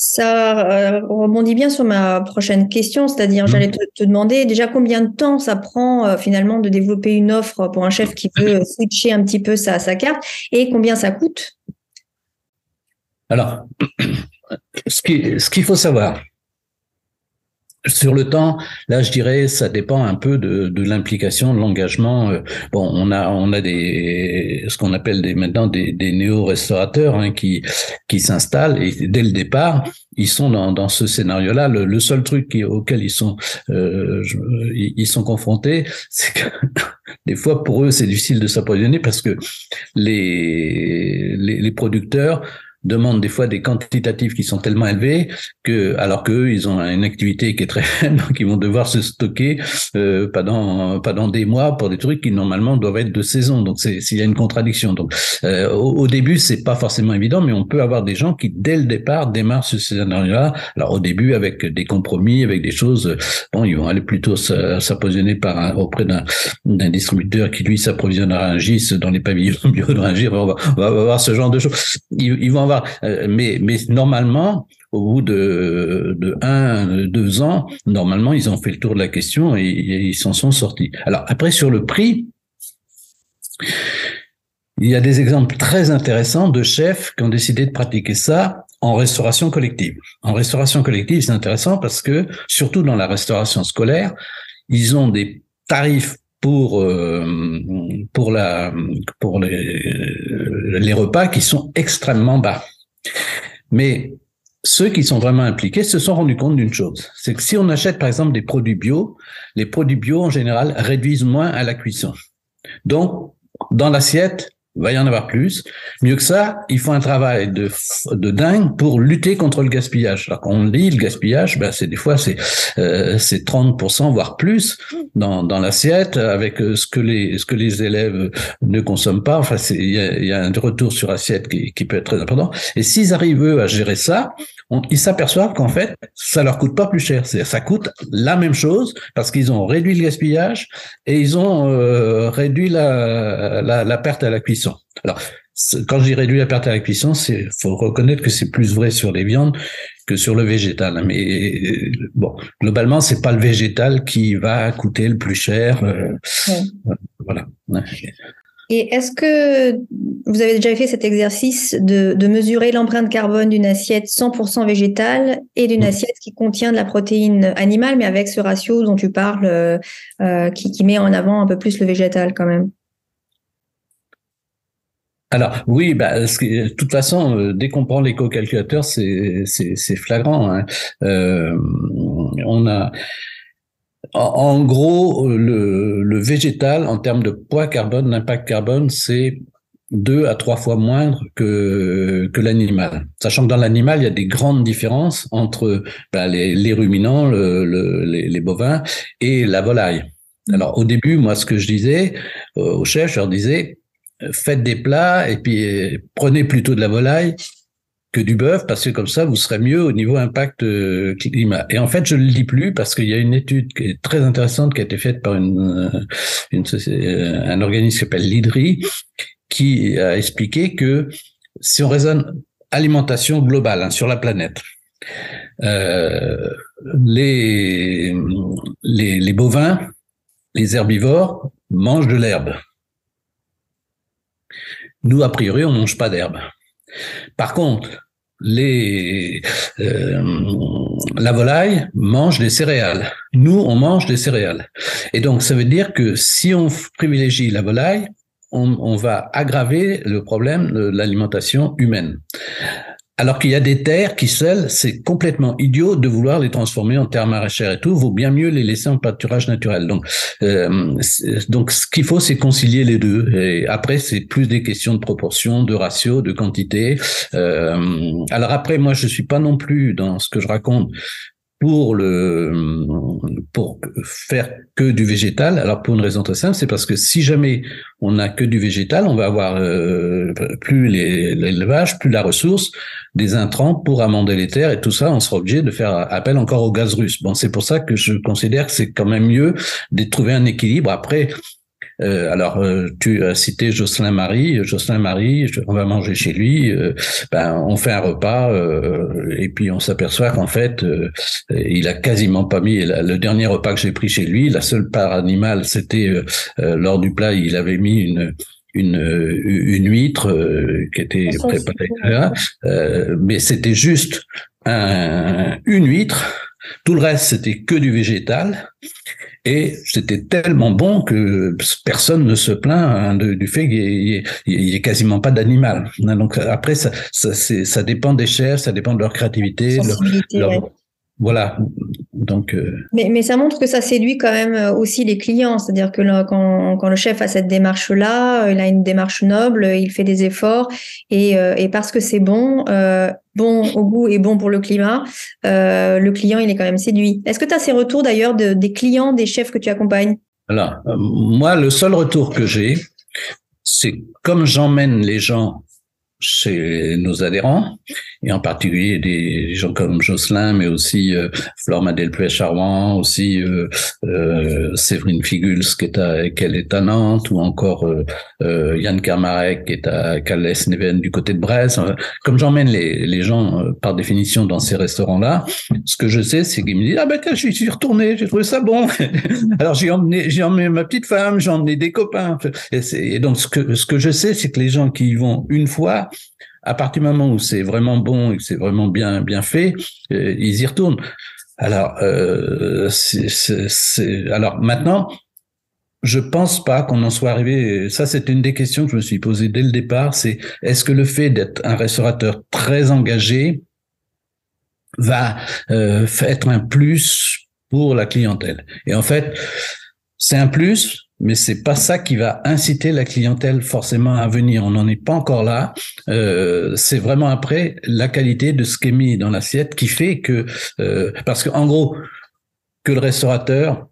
Ça euh, rebondit bien sur ma prochaine question, c'est-à-dire j'allais te, demander déjà combien de temps ça prend euh, finalement de développer une offre pour un chef qui veut switcher un petit peu sa, sa carte et combien ça coûte? Alors, *clears throat* ce qu'il ce qu'il faut savoir, sur le temps, là, je dirais, ça dépend un peu de, de l'implication, de l'engagement. Euh, bon, on a, on a des, ce qu'on appelle des, maintenant des, des néo-restaurateurs hein, qui, qui s'installent et dès le départ, ils sont dans, dans ce scénario-là. Le, le, seul truc qui, auquel ils sont, euh, ils sont confrontés, *laughs* c'est que des fois pour eux, c'est difficile de s'approvisionner parce que les, les, les producteurs demandent des fois des quantitatifs qui sont tellement élevés que, alors qu'eux, ils ont une activité qui est très faible, *laughs* donc ils vont devoir se stocker euh, pendant pendant des mois pour des trucs qui normalement doivent être de saison. Donc s'il y a une contradiction. Donc euh, au, au, début, c'est pas forcément évident, mais on peut avoir des gens qui dès le départ démarrent ce scénario-là. Alors au début avec des compromis, avec des choses, bon, ils vont aller plutôt s'approvisionner par auprès d'un distributeur qui lui s'approvisionnera un GIS dans les pavillons *laughs* bio de Rungis. On va, on va avoir ce genre de choses. Ils vont euh, mais, normalement, au bout de, de un, deux ans, normalement, ils ont fait le tour de la question et, ils s'en sont sortis. Alors après, sur le prix, il y a des exemples très intéressants de chefs qui ont décidé de pratiquer ça en restauration collective. En restauration collective, c'est intéressant parce que, surtout dans la restauration scolaire, ils ont des tarifs pour euh, pour la pour les, les repas qui sont extrêmement bas. Mais ceux qui sont vraiment impliqués se sont rendus compte d'une chose, c'est que si on achète par exemple des produits bio, les produits bio en général réduisent moins à la cuisson. Donc, dans l'assiette, va y en avoir plus. Mieux que ça, il faut un travail de, de dingue pour lutter contre le gaspillage. Alors quand on dit le gaspillage, ben c'est des fois c'est euh, c'est 30% voire plus dans, dans l'assiette avec euh, ce que les ce que les élèves ne consomment pas. Enfin, il y a, y a, un retour sur assiette qui, qui peut être très important. Et s'ils arrivent eux à gérer ça, ils s'aperçoivent qu'en fait ça leur coûte pas plus cher. Ça coûte la même chose parce qu'ils ont réduit le gaspillage et ils ont euh, réduit la, la, la perte à la cuisson alors, quand j'ai réduit la perte à la cuisson, c'est faut reconnaître que c'est plus vrai sur les viandes que sur le végétal. Mais bon, globalement, c'est pas le végétal qui va coûter le plus cher. Euh, voilà. Et est-ce que vous avez déjà fait cet exercice de, de mesurer l'empreinte carbone d'une assiette 100% végétale et d'une assiette qui contient de la protéine animale, mais avec ce ratio dont tu parles, euh, euh qui, qui met en avant un peu plus le végétal quand même? Alors oui, bah, de toute façon, euh, dès qu'on prend l'éco-calculateur, c'est c'est flagrant. Hein. Euh, on a en, gros le, le, végétal en termes de poids carbone, d'impact carbone, c'est deux à trois fois moindre que que l'animal. Sachant que dans l'animal, il y a des grandes différences entre bah, les, les, ruminants, le, le, les, les bovins et la volaille. Alors au début, moi, ce que je disais euh, aux chefs, je leur disais faites des plats et puis euh, prenez plutôt de la volaille que du bœuf parce que comme ça vous serez mieux au niveau impact euh, climat. Et en fait, je ne le dis plus parce qu'il y a une étude qui est très intéressante qui a été faite par une, euh, une un organisme qui s'appelle l'IDRI qui a expliqué que si on raisonne alimentation globale hein, sur la planète, euh, les, les, les bovins, les herbivores mangent de l'herbe. Nous, a priori, on mange pas d'herbe. Par contre, euh, la volaille mange des céréales. Nous, on mange des céréales. Et donc, ça veut dire que si on privilégie la volaille, on va aggraver le problème de l'alimentation humaine. Alors qu'il y a des terres qui, seules, c'est complètement idiot de vouloir les transformer en terres maraîchères et tout. Vaut bien mieux les laisser en pâturage naturel. Donc, euh, donc ce qu'il faut, c'est concilier les deux. Et après, c'est plus des questions de proportion, de ratio, de quantité. Euh, alors après, moi, je suis pas non plus dans ce que je raconte pour le pour faire que du végétal. Alors pour une raison très simple, c'est parce que si jamais on n'a que du végétal, on va avoir euh, plus l'élevage, plus la ressource, des intrants pour amender les terres et tout ça, on sera obligé de faire appel encore au gaz russe. Bon, c'est pour ça que je considère que c'est quand même mieux de trouver un équilibre. Après, euh, alors, euh, tu as cité Jocelyn Marie. Jocelyn Marie, on va manger chez lui. Euh, ben, on fait un repas et puis on s'aperçoit qu'en fait, il a quasiment pas mis le dernier repas que j'ai pris chez lui. La seule part animale, c'était lors du plat, il avait mis une une, une huître qui était préparée, mais c'était juste un, une huître Tout le reste, c'était que du végétal. Et c'était tellement bon que personne ne se plaint hein, du fait qu'il n'y ait, quasiment pas d'animal. Donc après, ça, ça, ça, dépend des chefs, ça dépend de leur créativité, leur, voilà. Donc. Euh, mais, mais ça montre que ça séduit quand même euh, aussi les clients, c'est-à-dire que quand, quand, le chef a cette démarche-là, euh, il a une démarche noble, il fait des efforts et, et parce que c'est bon, bon au goût et bon pour le climat, le client il est quand même séduit. Est-ce que tu as ces retours d'ailleurs de, des clients, des chefs que tu accompagnes? Alors moi, le seul retour que j'ai, c'est comme j'emmène les gens chez nos adhérents, et en particulier des gens comme Jocelyn, mais aussi euh, Flore Madelpuet Charwan, aussi euh, euh, Séverine Figuls qui est à, qu'elle est à Nantes, ou encore euh, euh, Yann Karmarek qui est à Calais-Neven du côté de Brest. Comme j'emmène les, les gens par définition dans ces restaurants-là, ce que je sais, c'est qu'ils me disent ah ben tiens, je suis retourné, j'ai trouvé ça bon. *laughs* Alors j'ai emmené, j'ai emmené ma petite femme, j'ai emmené des copains. Et, et donc ce que ce que je sais, c'est que les gens qui y vont une fois à partir du moment où c'est vraiment bon et que c'est vraiment bien bien fait, euh, ils y retournent. Alors, euh, alors maintenant, je pense pas qu'on en soit arrivé. Ça, c'est une des questions que je me suis posée dès le départ. C'est est-ce que le fait d'être un restaurateur très engagé va euh, être un plus pour la clientèle? Et en fait, c'est un plus, mais c'est pas ça qui va inciter la clientèle forcément à venir. On n'en est pas encore là. Euh, c'est vraiment après la qualité de ce qui est mis dans l'assiette qui fait que, euh, parce qu'en gros, que le restaurateur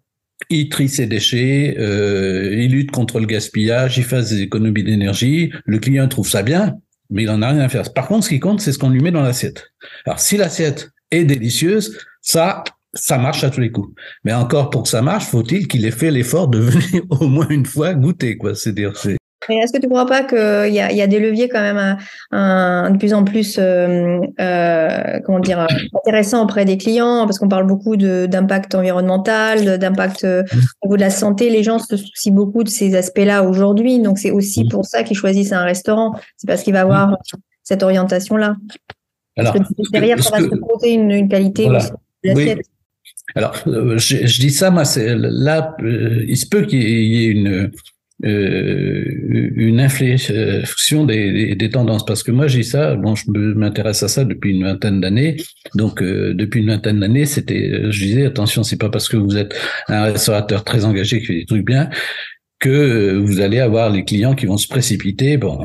il trie ses déchets, euh, il lutte contre le gaspillage, il fasse des économies d'énergie. Le client trouve ça bien, mais il en a rien à faire. Par contre, ce qui compte, c'est ce qu'on lui met dans l'assiette. Alors, si l'assiette est délicieuse, ça, ça marche à tous les coups. Mais encore pour que ça marche, faut-il qu'il ait fait l'effort de *laughs* venir au moins une fois goûter, quoi. C'est dire, c'est. Est-ce que tu ne crois pas qu'il y a, y a des leviers quand même un, de plus en plus euh, euh, comment dire intéressants auprès des clients? Parce qu'on parle beaucoup d'impact environnemental, d'impact euh, au niveau de la santé. Les gens se soucient beaucoup de ces aspects-là aujourd'hui, donc c'est aussi pour ça qu'ils choisissent un restaurant. C'est parce qu'il va avoir cette orientation-là. Alors, derrière, ça va se poser une, une qualité aussi de l'assiette. Alors, euh, je, je, dis ça, moi, là, euh, il se peut qu'il y ait une euh, une inflexion des, des, tendances. Parce que moi j'ai ça bon je m'intéresse à ça depuis une vingtaine d'années. Donc euh, depuis une vingtaine d'années c'était je disais attention c'est pas parce que vous êtes un restaurateur très engagé qui fait des trucs bien que vous allez avoir les clients qui vont se précipiter. Bon,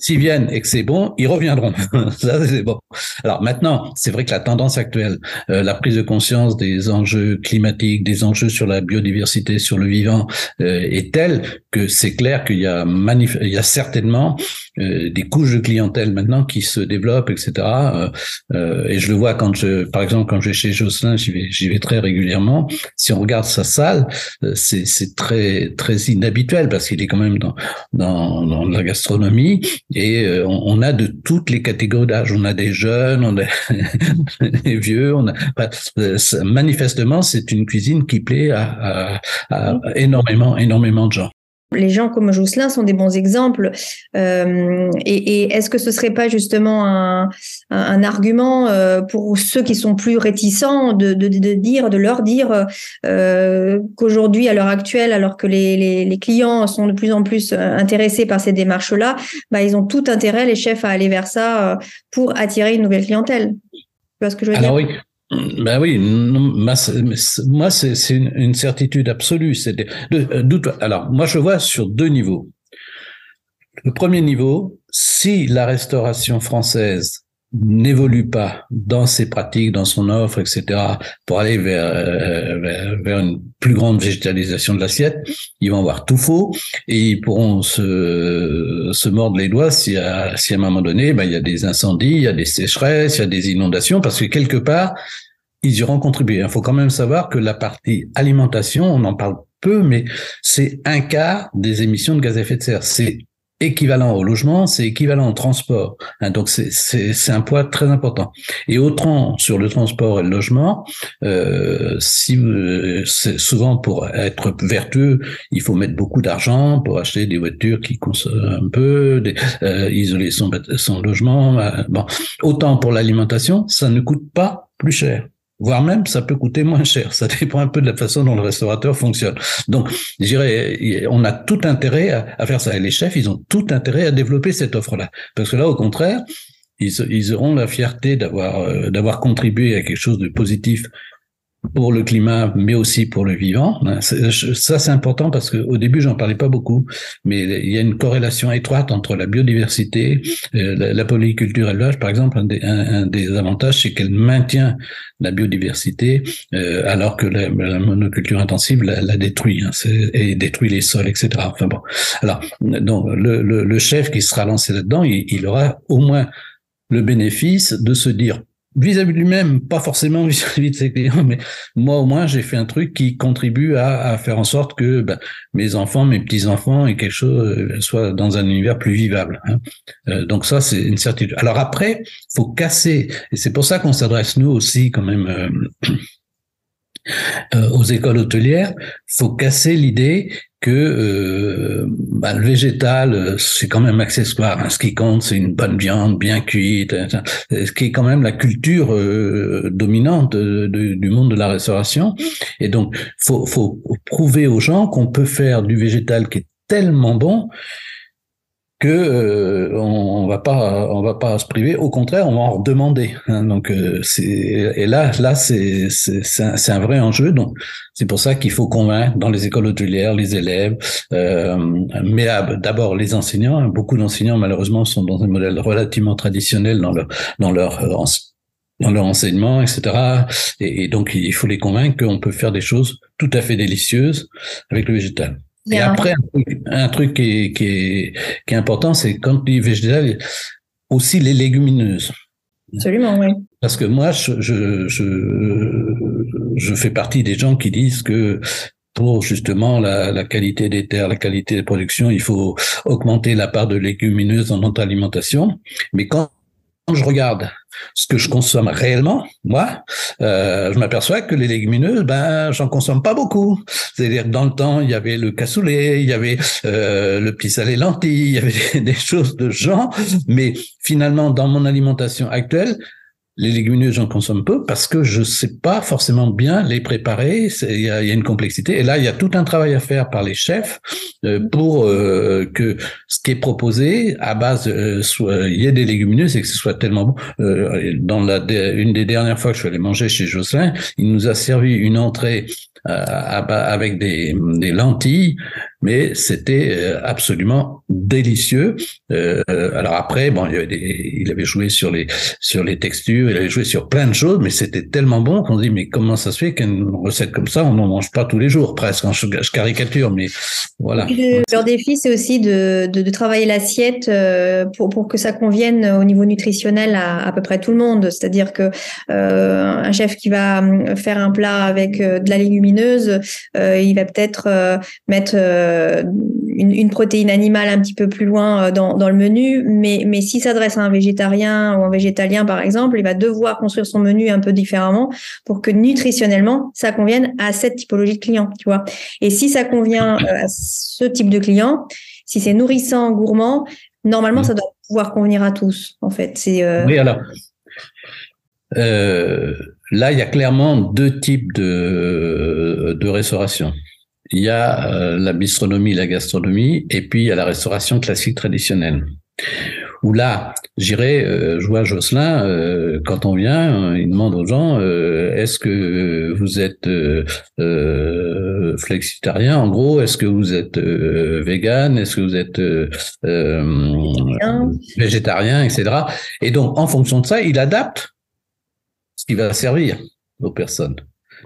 s'ils viennent et que c'est bon, ils reviendront. *laughs* Ça, c'est bon. Alors maintenant, c'est vrai que la tendance actuelle, euh, la prise de conscience des enjeux climatiques, des enjeux sur la biodiversité, sur le vivant, euh, est telle que c'est clair qu'il y a il y a certainement euh, des couches de clientèle maintenant qui se développent, etc. et je le vois quand je, par exemple, quand je vais chez Jocelyn, j'y vais, j'y vais très régulièrement. Si on regarde sa salle, c'est, c'est très, très habituel parce qu'il est quand même dans, dans, dans la gastronomie et euh, on, a de toutes les catégories d'âge. On a des jeunes, on a *laughs* des vieux, on a euh, manifestement c'est une cuisine qui plaît à, à énormément énormément de gens les gens comme Jocelyn sont des bons exemples. Euh, et, est-ce que ce serait pas justement un, argument euh, pour ceux qui sont plus réticents de, leur dire euh, qu'aujourd'hui, à l'heure actuelle, alors que les, clients sont de plus en plus intéressés par ces démarches-là, bah, ils ont tout intérêt, les chefs, à aller vers ça pour attirer une nouvelle clientèle. Ben oui, moi c'est une, certitude absolue. C'est alors moi je vois sur deux niveaux. Le premier niveau, si la restauration française n'évolue pas dans ses pratiques, dans son offre, etc., pour aller vers, euh, vers, une plus grande végétalisation de l'assiette, ils vont avoir tout faux et ils pourront se, se mordre les doigts si à, si à un moment donné, ben, il y a des incendies, il y a des sécheresses, il y a des inondations, parce que quelque part, ils y auront contribué. Il faut quand même savoir que la partie alimentation, on en parle peu, mais c'est un quart des émissions de gaz à effet de serre. C'est équivalent au logement, c'est équivalent au transport. Hein, donc c'est un poids très important. Et autant sur le transport et le logement, euh, si c'est souvent pour être vertueux, il faut mettre beaucoup d'argent pour acheter des voitures qui consomment un peu, des, euh, isoler son, son logement. Euh, bon, autant pour l'alimentation, ça ne coûte pas plus cher. Voire même ça peut coûter moins cher. Ça dépend un peu de la façon dont le restaurateur fonctionne. Donc, je dirais, on a tout intérêt à, faire ça. Et les chefs, ils ont tout intérêt à développer cette offre-là. Parce que là, au contraire, ils, ils auront la fierté d'avoir euh, d'avoir contribué à quelque chose de positif pour le climat, mais aussi pour le vivant. Ça, c'est important parce que au début, j'en parlais pas beaucoup, mais il y a une corrélation étroite entre la biodiversité, euh, la, polyculture élevage, par exemple. Un des, avantages, c'est qu'elle maintient la biodiversité, euh, alors que la, monoculture intensive la, détruit hein, et détruit les sols, etc. Enfin bon. Alors, donc le, le, le chef qui sera lancé là-dedans, il aura au moins le bénéfice de se dire vis-à-vis de lui-même, pas forcément vis-à-vis de ses clients, mais moi au moins j'ai fait un truc qui contribue à, faire en sorte que ben, mes enfants, mes petits enfants et quelque chose euh, soient dans un univers plus vivable. Hein. Euh, donc ça c'est une certitude. Alors après, faut casser et c'est pour ça qu'on s'adresse nous aussi quand même. Euh, aux écoles hôtelières, faut casser l'idée que euh, bah, le végétal, c'est quand même accessoire. Hein. Ce qui compte, c'est une bonne viande bien cuite, hein, ce qui est quand même la culture euh, dominante du monde de la restauration. Et donc, faut, faut prouver aux gens qu'on peut faire du végétal qui est tellement bon que euh, on, va pas on va pas se priver au contraire on va en redemander hein. donc euh, c'est et là là c'est c'est un, un, vrai enjeu donc c'est pour ça qu'il faut convaincre dans les écoles hôtelières les élèves euh, mais d'abord les enseignants beaucoup d'enseignants malheureusement sont dans un modèle relativement traditionnel dans leur dans leur dans leur enseignement, etc. Et, et donc, il faut les convaincre qu'on peut faire des choses tout à fait délicieuses avec le végétal. Et après, un truc, qui, est, qui, est, qui est important, c'est quand tu dis végétal, aussi les légumineuses. Absolument, oui. Parce que moi, je, je, je, je, fais partie des gens qui disent que pour justement la, la, qualité des terres, la qualité des productions, il faut augmenter la part de légumineuses dans notre alimentation. Mais quand quand je regarde ce que je consomme réellement, moi, euh, je m'aperçois que les légumineuses, ben, j'en consomme pas beaucoup. C'est-à-dire dans le temps, il y avait le cassoulet, il y avait euh, le petit salé lentilles, il y avait *laughs* des choses de genre, mais finalement, dans mon alimentation actuelle, les légumineuses, j'en consomme peu parce que je sais pas forcément bien les préparer. Il y, a, une complexité. Et là, il y a tout un travail à faire par les chefs euh, pour euh, que ce qui est proposé à base, euh, soit, il y ait des légumineuses et que ce soit tellement bon. dans la, une des dernières fois que je suis allé manger chez Jocelyn, il nous a servi une entrée avec des, lentilles mais c'était euh, absolument délicieux. Euh, alors après, bon, il, avait joué sur les sur les textures, il avait joué sur plein de choses, mais c'était tellement bon qu'on dit mais comment ça se fait qu'une recette comme ça, on n'en mange pas tous les jours presque. Je, je caricature, mais voilà. leur défi, c'est aussi de, de, travailler l'assiette euh, pour pour que ça convienne au niveau nutritionnel à à peu près tout le monde. C'est-à-dire que euh, un chef qui va faire un plat avec de la légumineuse, il va peut-être mettre euh, une, une, protéine animale un petit peu plus loin euh, dans, dans le menu, mais, mais s'il s'adresse à un végétarien ou un végétalien, par exemple, il va devoir construire son menu un peu différemment pour que nutritionnellement, ça convienne à cette typologie de client, tu vois. Et si ça convient euh, à ce type de client, si c'est nourrissant, gourmand, normalement, mmh. ça doit pouvoir convenir à tous, en fait. C'est, Oui, alors. Là, il y a clairement deux types de, de restauration. Il y a euh, la bistronomie, la gastronomie, et puis il y a la restauration classique traditionnelle. Où là, j'irai, euh, je vois Jocelyn, euh, quand on vient, il demande aux gens, est-ce que vous êtes flexitarien en gros Est-ce que vous êtes vegan? Est-ce que vous êtes végétarien, etc. Et donc, en fonction de ça, il adapte ce qui va servir aux personnes.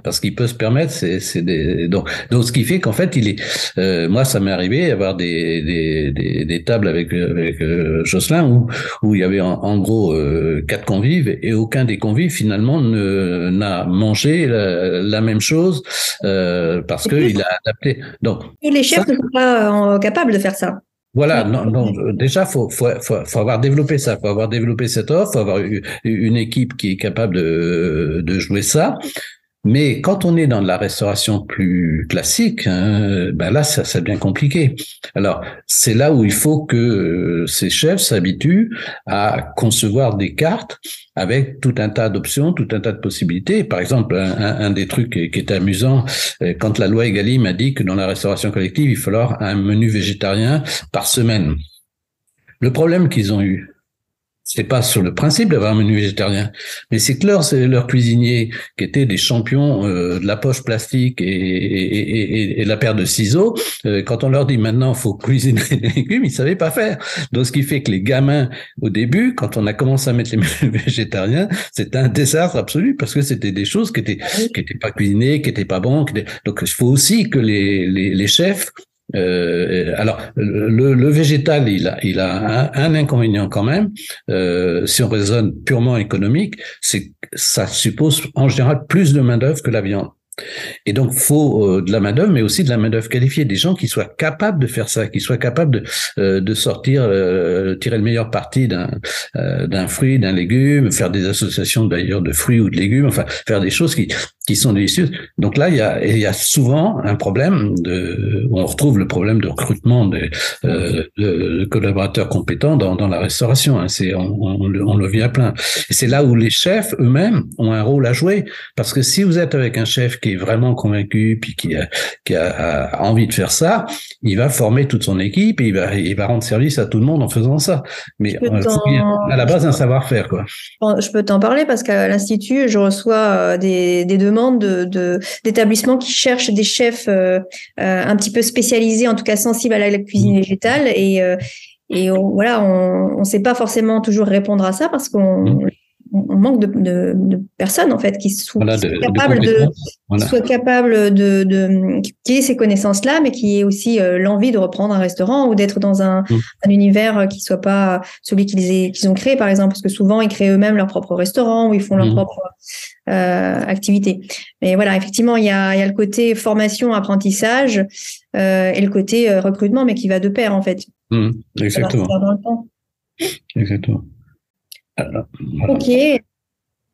Parce qu'il peut se permettre, c'est des donc donc ce qui fait qu'en fait il est euh, moi ça m'est arrivé d'avoir des, des, des, des tables avec avec euh, Jocelyn où où il y avait en, gros euh, quatre convives et aucun des convives finalement ne n'a mangé la, même chose parce que il a adapté. Donc les chefs ne sont pas capables de faire ça voilà, non, non, déjà, faut, faut, faut, faut, avoir développé ça, faut avoir développé cette offre, faut avoir une équipe qui est capable de, de jouer ça. Mais quand on est dans la restauration plus classique, hein, ben là, ça, ça devient compliqué. Alors, c'est là où il faut que euh, ces chefs s'habituent à concevoir des cartes avec tout un tas d'options, tout un tas de possibilités. Par exemple, un, des trucs qui, était amusant, euh, quand la loi Egalim a dit que dans la restauration collective, il faut un menu végétarien par semaine. Le problème qu'ils ont eu, c'est pas sur le principe d'avoir un menu végétarien, mais c'est que leurs leur cuisiniers, qui étaient des champions euh, de la poche plastique et, et, et, la paire de ciseaux, euh, quand on leur dit maintenant faut cuisiner *laughs* des légumes, ils savaient pas faire. Donc ce qui fait que les gamins, au début, quand on a commencé à mettre les *laughs* menus végétariens, c'était un désastre absolu parce que c'était des choses qui étaient qui étaient pas cuisinées, qui étaient pas bons. Donc il faut aussi que les, les, les chefs euh, alors, le, le, végétal, il a, il a un, inconvénient quand même. Euh, si on raisonne purement économique, c'est ça suppose en général plus de main d'œuvre que la viande. Et donc, faut euh, de la main d'œuvre, mais aussi de la main d'œuvre qualifiée, des gens qui soient capables de faire ça, qui soient capables de, euh, de sortir, euh, tirer le meilleur parti d'un fruit, d'un légume, faire des associations d'ailleurs de fruits ou de légumes, enfin faire des choses qui qui sont délicieuses. Donc là, il y a il souvent un problème de, on retrouve le problème de recrutement de, collaborateurs compétents dans dans la restauration. Hein. On, on, le vit à plein. Et c'est là où les chefs eux-mêmes ont un rôle à jouer, parce que si vous êtes avec un chef qui est vraiment convaincu puis qui a, qui a, envie de faire ça, il va former toute son équipe et il va, il va rendre service à tout le monde en faisant ça. Mais euh, à la base un savoir-faire quoi. Je peux t'en parler parce qu'à l'institut, je reçois euh, des, des demandes de d'établissements qui cherchent des chefs euh, un petit peu spécialisés, en tout cas sensibles à la cuisine mmh. végétale et et voilà, on ne sait pas forcément toujours répondre à ça parce qu'on mmh on manque de, de, de, personnes en fait qui soient, capables de, soient capables de, de qui aient ces connaissances là mais qui aient aussi euh, l'envie de reprendre un restaurant ou d'être dans un, mm. un, univers qui soit pas celui qu'ils ont créé par exemple parce que souvent ils créent eux-mêmes leur propre restaurant ou ils font leur mm. propre euh, activité. Mais voilà effectivement il y a, il y a le côté formation apprentissage euh, et le côté euh, recrutement mais qui va de pair en fait. Mm. exactement. Exactement Ok.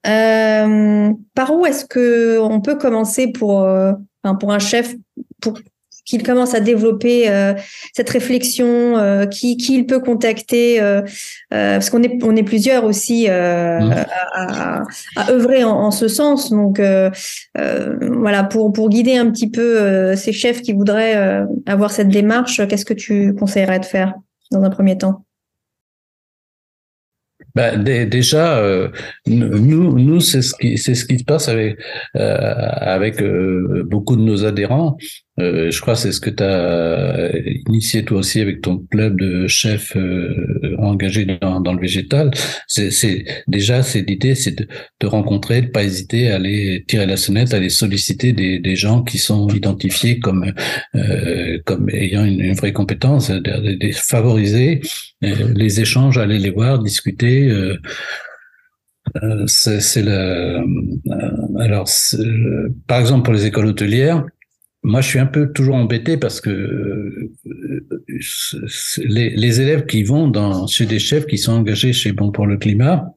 Euh, par où est-ce que on peut commencer pour, euh, pour un chef pour qu'il commence à développer euh, cette réflexion, qui, qui il peut contacter, parce qu'on est on est plusieurs aussi mmh. à, à, œuvrer en, ce sens. Donc voilà pour pour guider un petit peu ces chefs qui voudraient avoir cette démarche, qu'est-ce que tu conseillerais de faire dans un premier temps? Ben, déjà, euh, nous, nous c'est ce qui c'est ce qui se passe avec euh, avec euh, beaucoup de nos adhérents. Euh, je crois que c'est ce que tu as initié toi aussi avec ton club de chefs euh, engagés dans, dans, le végétal. C'est déjà c'est l'idée, c'est de, de, rencontrer, de pas hésiter à aller tirer la sonnette, à aller solliciter des, des gens qui sont identifiés comme euh, comme ayant une, vraie compétence, de, de favoriser les échanges, aller les voir, discuter. c'est le alors par exemple pour les écoles hôtelières moi, je suis un peu toujours embêté parce que euh, les, élèves qui vont dans, chez des chefs qui sont engagés chez Bon pour le climat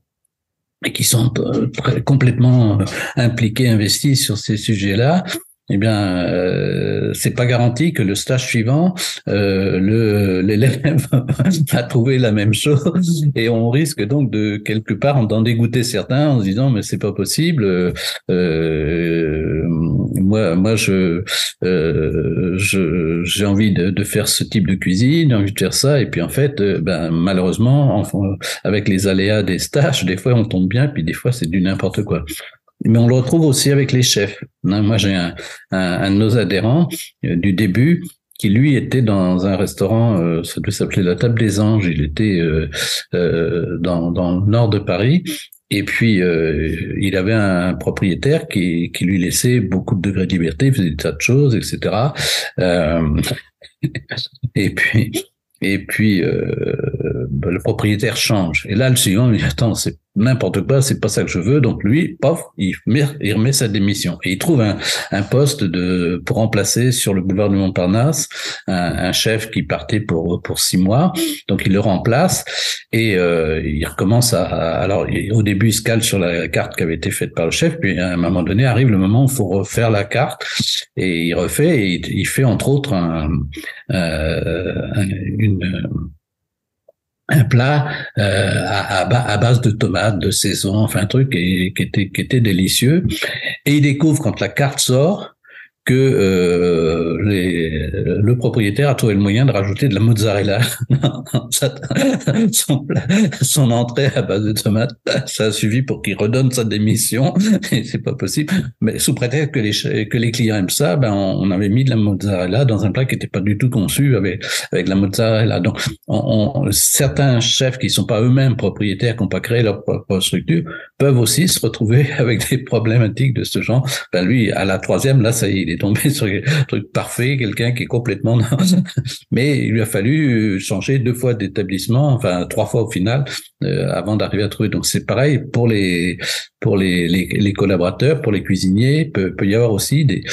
et qui sont euh, complètement euh, impliqués, investis sur ces sujets-là, eh bien, euh, c'est pas garanti que le stage suivant, euh, l'élève *laughs* va trouver la même chose, et on risque donc de quelque part d'en dégoûter certains en se disant mais c'est pas possible. Euh, moi, moi, je, euh, j'ai envie de, faire ce type de cuisine, j'ai envie de faire ça, et puis en fait, euh, ben malheureusement, avec les aléas des stages, des fois on tombe bien, puis des fois c'est du n'importe quoi. Mais on le retrouve aussi avec les chefs. Moi, j'ai un, de nos adhérents euh, du début qui lui était dans un restaurant, ça devait s'appeler la Table des Anges. Il était dans, dans le nord de Paris. Et puis, il avait un propriétaire qui, qui lui laissait beaucoup de degrés de liberté, faisait des tas de choses, etc. *laughs* et puis, et puis, euh, le propriétaire change. Et là, le suivant, il dit, attends, c'est n'importe quoi, c'est pas ça que je veux. Donc lui, pof, il, il remet sa démission et il trouve un, un poste de pour remplacer sur le boulevard du Montparnasse un, un chef qui partait pour pour six mois. Donc il le remplace et euh, il recommence à. Alors au début, il se cale sur la carte qui avait été faite par le chef, puis à un moment donné arrive le moment où il faut refaire la carte et il refait et il, fait entre autres un, euh, une un plat euh, à, à, base de tomates de saison, enfin un truc qui, était, qui était délicieux. Et il découvre quand la carte sort que euh, les, le propriétaire a trouvé le moyen de rajouter de la mozzarella *laughs* son, son entrée à base de tomates. Ça a suffi pour qu'il redonne sa démission. Et c'est pas possible. Mais sous prétexte que les que les clients aiment ça, ben on, avait mis de la mozzarella dans un plat qui n'était pas du tout conçu avec avec la mozzarella. Donc on, certains chefs qui sont pas eux-mêmes propriétaires, qui n'ont pas créé leur propre structure, peuvent aussi se retrouver *laughs* avec des problématiques de ce genre. Ben lui, à la troisième, là, ça y est, il est tombé *laughs* sur un truc parfait, quelqu'un qui est complètement... *laughs* Mais il lui a fallu changer deux fois d'établissement, enfin trois fois au final, euh, avant d'arriver à trouver. Donc c'est pareil pour les pour les, les, les, collaborateurs, pour les cuisiniers, peut, peut y avoir aussi des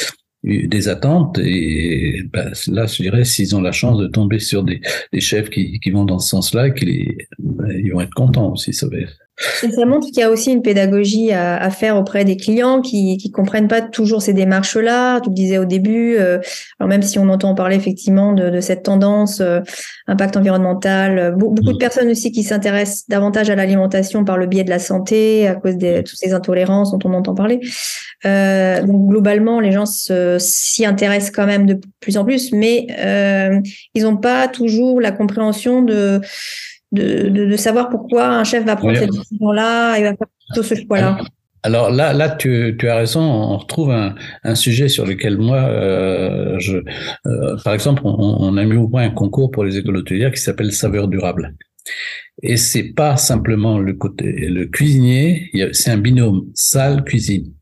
des attentes et ben, là je dirais s'ils ont la chance de tomber sur des, des chefs qui, qui vont dans ce sens-là qu'ils ben, ils vont être contents aussi ça va ça montre qu'il y a aussi une pédagogie à, à, faire auprès des clients qui qui comprennent pas toujours ces démarches-là. Tu le disais au début. Euh, alors même si on entend parler effectivement de, de cette tendance euh, impact environnemental, euh, beaucoup de mm. personnes aussi qui s'intéressent davantage à l'alimentation par le biais de la santé à cause de toutes ces intolérances dont on entend parler. donc globalement, les gens s'y intéressent quand même de plus en plus, mais ils n'ont pas toujours la compréhension de de, de, savoir pourquoi un chef va prendre cette décision-là et va faire plutôt ce choix-là. Alors là, là, tu, tu, as raison. On retrouve un, un sujet sur lequel moi, euh, je, euh, par exemple, on, on, a mis au point un concours pour les écoles hôtelières qui s'appelle Saveur durable. Et c'est pas simplement le côté le cuisinier, c'est un binôme salle cuisine.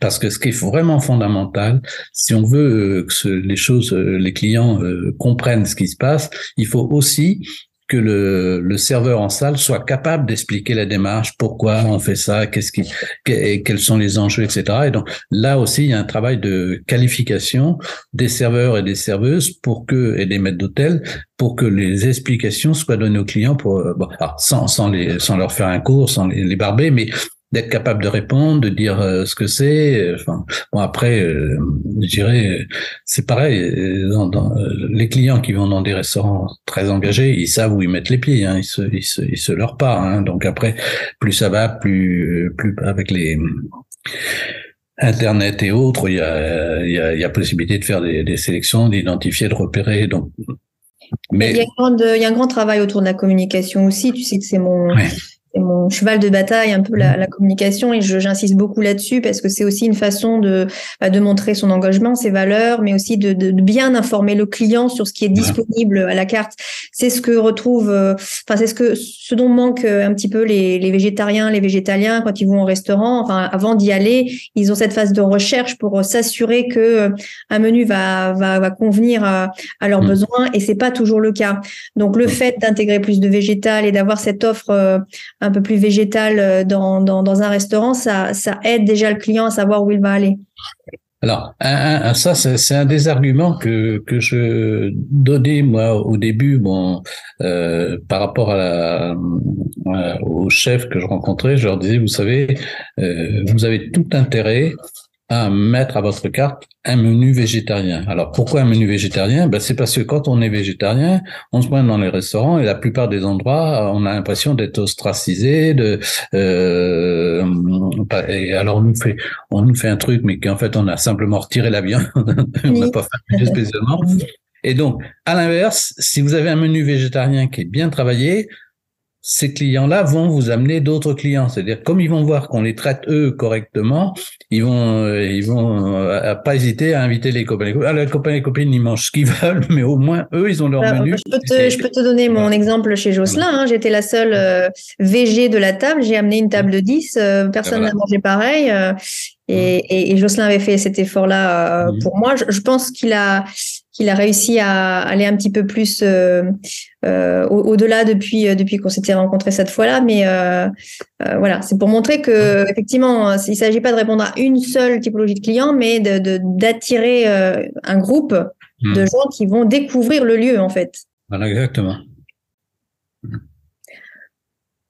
Parce que ce qui est vraiment fondamental, si on veut que les choses, les clients comprennent ce qui se passe, il faut aussi que le, le, serveur en salle soit capable d'expliquer la démarche, pourquoi on fait ça, qu'est-ce qui, quels sont les enjeux, etc. Et donc là aussi, il y a un travail de qualification des serveurs et des serveuses pour que et des maîtres d'hôtel pour que les explications soient données aux clients pour bon, sans sans les sans leur faire un cours, sans les, les barber, mais d'être capable de répondre, de dire euh, ce que c'est. Euh, enfin, bon après, euh, je dirais, c'est pareil. Dans, dans, les clients qui vont dans des restaurants très engagés, ils savent où ils mettent les pieds. Hein, ils se, ils se, ils se leur pas. Hein, donc après, plus ça va, plus, plus avec les Internet et autres, il y a, il y a, il y a possibilité de faire des, des sélections, d'identifier, de repérer. Donc, mais il y, a il y, a un grand travail autour de la communication aussi. Tu sais que c'est mon c'est mon cheval de bataille, un peu la, la communication, et j'insiste beaucoup là-dessus parce que c'est aussi une façon de, bah, de montrer son engagement, ses valeurs, mais aussi de, de, bien informer le client sur ce qui est disponible à la carte. C'est ce que retrouve, euh, enfin c'est ce que ce dont manquent euh, un petit peu les, les végétariens, les végétaliens quand ils vont au restaurant. Enfin, avant d'y aller, ils ont cette phase de recherche pour euh, s'assurer que un menu va, va, va convenir à, à leurs mmh. besoins, et c'est pas toujours le cas. Donc le fait d'intégrer plus de végétal et d'avoir cette offre un peu plus végétal euh, dans, dans, un restaurant, ça, ça aide déjà le client à savoir où il va aller. Alors, ça, c'est un des arguments que, que je donnais, moi, au début, bon, euh, par rapport à la, au chef que je rencontrais, je leur disais, vous savez, euh, vous avez tout intérêt à mettre à votre carte un menu végétarien. Alors pourquoi un menu végétarien? Ben, C'est parce que quand on est végétarien, on se pointe dans les restaurants et la plupart des endroits, on a l'impression d'être ostracisé. De, euh, et alors on nous fait, on nous fait un truc, mais qu'en fait on a simplement retiré la viande, *laughs* on n'a pas fait spécialement. Et donc, à l'inverse, si vous avez un menu végétarien qui est bien travaillé, ces clients-là vont vous amener d'autres clients. C'est-à-dire, comme ils vont voir qu'on les traite eux correctement, ils vont, euh, ils vont euh, pas hésiter à inviter les copains. Les, ah, les copains et les copines, ils mangent ce qu'ils *laughs* veulent, mais au moins eux, ils ont leur menu. Je peux, te, je peux te donner mon exemple chez Jocelyn. Hein. J'étais la seule euh, VG de la table. J'ai amené une table de 10. Euh, personne n'a mangé pareil. et, et, et, Jocelyn avait fait cet effort-là pour moi. Je, je pense qu'il a qu'il a réussi à aller un petit peu plus au-delà depuis depuis qu'on s'était rencontrés cette fois-là. Mais voilà, c'est pour montrer que effectivement, il ne s'agit pas de répondre à une seule typologie de client, mais de d'attirer un groupe de hmm. gens qui vont découvrir le lieu en fait. Voilà, exactement.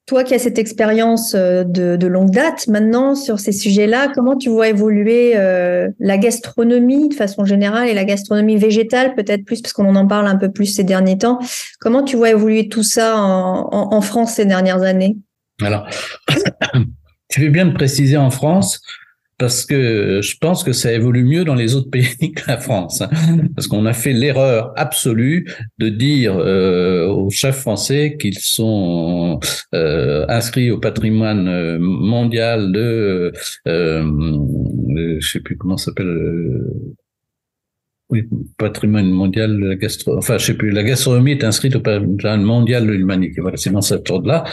Toi qui as cette expérience euh, de, longue date maintenant sur ces sujets-là, comment tu vois évoluer euh, la gastronomie de façon générale et la gastronomie végétale peut-être plus parce qu'on en parle un peu plus ces derniers temps. Comment tu vois évoluer tout ça en, France ces dernières années? Alors, *coughs* tu veux bien me préciser en France parce que je pense que ça évolue mieux dans les autres pays *laughs* que la France. Hein. Parce qu'on a fait l'erreur absolue de dire euh, aux chefs français qu'ils sont euh, inscrits au patrimoine euh, mondial de, euh, je sais plus comment s'appelle. Euh, oui, patrimoine mondial de la gastro, enfin, je sais plus, la gastronomie est inscrite au patrimoine mondial de l'humanité. Voilà, c'est dans cette ordre-là.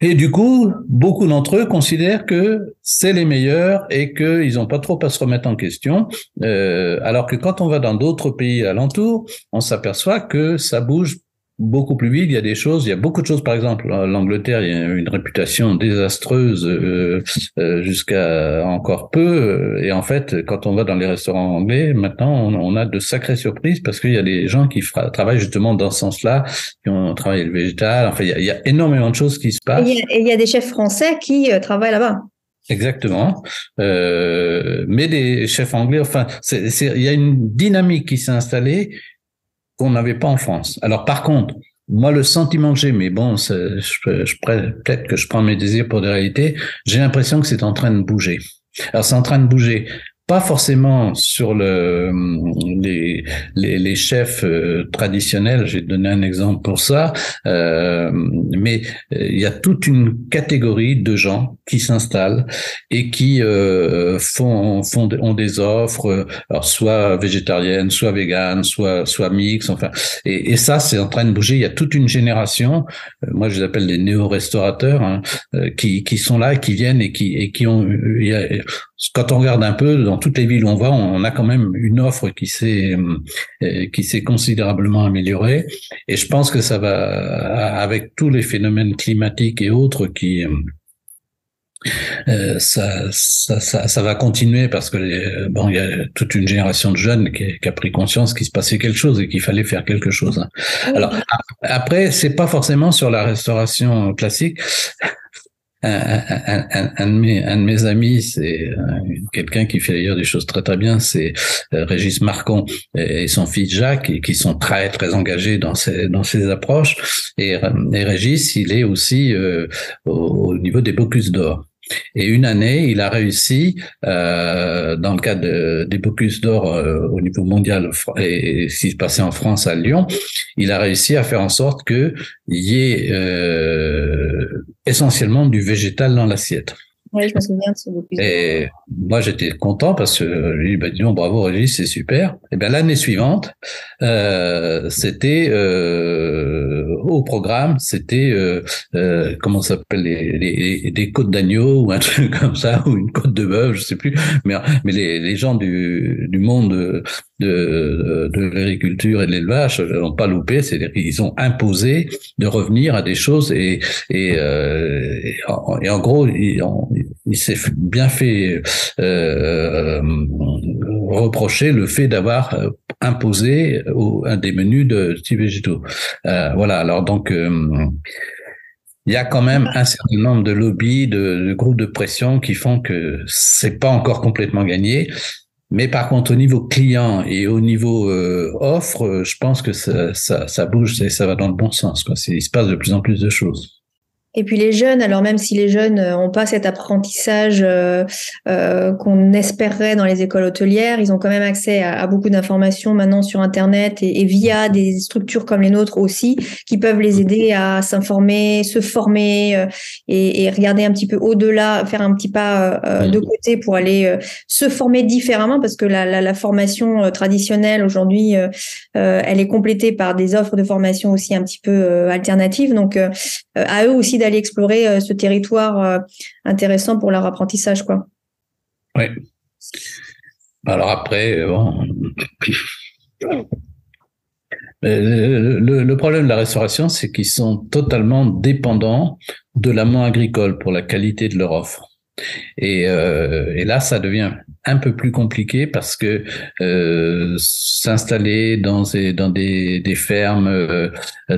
Et du coup, beaucoup d'entre eux considèrent que c'est les meilleurs et qu'ils n'ont pas trop à se remettre en question. Euh, alors que quand on va dans d'autres pays alentours, on s'aperçoit que ça bouge beaucoup plus vite. Il y a des choses, il y a beaucoup de choses. Par exemple, l'Angleterre, il y a une réputation désastreuse euh, euh, jusqu'à encore peu. Et en fait, quand on va dans les restaurants anglais, maintenant, on, a de sacrées surprises parce qu'il y a des gens qui travaillent justement dans ce sens-là, qui ont travaillé le végétal. Enfin, il y, a, énormément de choses qui se passent. Et il y a, des chefs français qui euh, travaillent là-bas. Exactement, euh, mais des chefs anglais. Enfin, il y a une dynamique qui s'est installée qu'on n'avait pas en France. Alors par contre, moi, le sentiment que j'ai, mais bon, je, je, peut-être que je prends mes désirs pour des réalités, j'ai l'impression que c'est en train de bouger. Alors c'est en train de bouger pas forcément sur le, les, les, les chefs euh, traditionnels, j'ai donné un exemple pour ça, euh, mais euh, il y a toute une catégorie de gens qui s'installent et qui euh, font, font ont des offres, alors soit végétariennes, soit véganes, soit soit mixtes, enfin, et, et ça c'est en train de bouger. Il y a toute une génération, moi je les appelle des néo-restaurateurs, hein, qui qui sont là, qui viennent et qui et qui ont, il y a, quand on regarde un peu dans toutes les villes où on va, on a quand même une offre qui s'est euh, qui s'est considérablement améliorée. Et je pense que ça va avec tous les phénomènes climatiques et autres qui euh, ça, ça, ça, ça, va continuer parce que bon, il y a toute une génération de jeunes qui, qui a pris conscience qu'il se passait quelque chose et qu'il fallait faire quelque chose. Hein. Alors après, c'est pas forcément sur la restauration classique un, un, de mes, un, de mes, amis, c'est euh, quelqu'un qui fait d'ailleurs des choses très très bien, c'est euh, Régis Marcon et son fils Jacques, qui sont très très engagés dans ces dans ces approches. Et, et Régis, il est aussi euh, au, niveau des Bocus d'or. Et une année, il a réussi, euh, dans le cadre des Bocus d'or euh, au niveau mondial et, ce qui se passait en France à Lyon, il a réussi à faire en sorte qu'il y ait euh, essentiellement du végétal dans l'assiette. Et moi, j'étais content parce que je lui ai dit, bah, dis bravo Régis, c'est super. Et bien l'année suivante, euh, c'était euh, au programme, c'était euh, euh comment ça s'appelle les, les, des côtes d'agneau ou un *laughs* truc comme ça ou une côte de bœuf, je sais plus. Mais mais les, les gens du, du monde de, de, l'agriculture et de l'élevage n'ont pas loupé. C'est ils ont imposé de revenir à des choses et et, euh, et, en, et en, gros il s'est bien fait euh, reprocher le fait d'avoir euh, imposé un des menus de type végétaux. Euh, voilà. Alors donc euh, il y a quand même un certain nombre de lobbies, de, de, groupes de pression qui font que c'est pas encore complètement gagné. Mais par contre, au niveau client et au niveau euh, offre, je pense que ça, ça, bouge et ça va dans le bon sens. Quoi. Il se passe de plus en plus de choses. Et puis les jeunes, alors même si les jeunes n'ont pas cet apprentissage euh, euh, qu'on espérerait dans les écoles hôtelières, ils ont quand même accès à, beaucoup d'informations maintenant sur Internet et, via des structures comme les nôtres aussi, qui peuvent les aider à s'informer, se former euh, et, regarder un petit peu au-delà, faire un petit pas de côté pour aller se former différemment, parce que la, la formation traditionnelle aujourd'hui, elle est complétée par des offres de formation aussi un petit peu alternatives. Donc à eux aussi d'aller explorer euh, ce territoire euh, intéressant pour leur apprentissage, quoi. Oui. Alors après, bon, Le, le, problème de la restauration, c'est qu'ils sont totalement dépendants de l'amont agricole pour la qualité de leur offre. Et, euh, et, là, ça devient un peu plus compliqué parce que euh, s'installer dans des, dans des, des fermes, euh,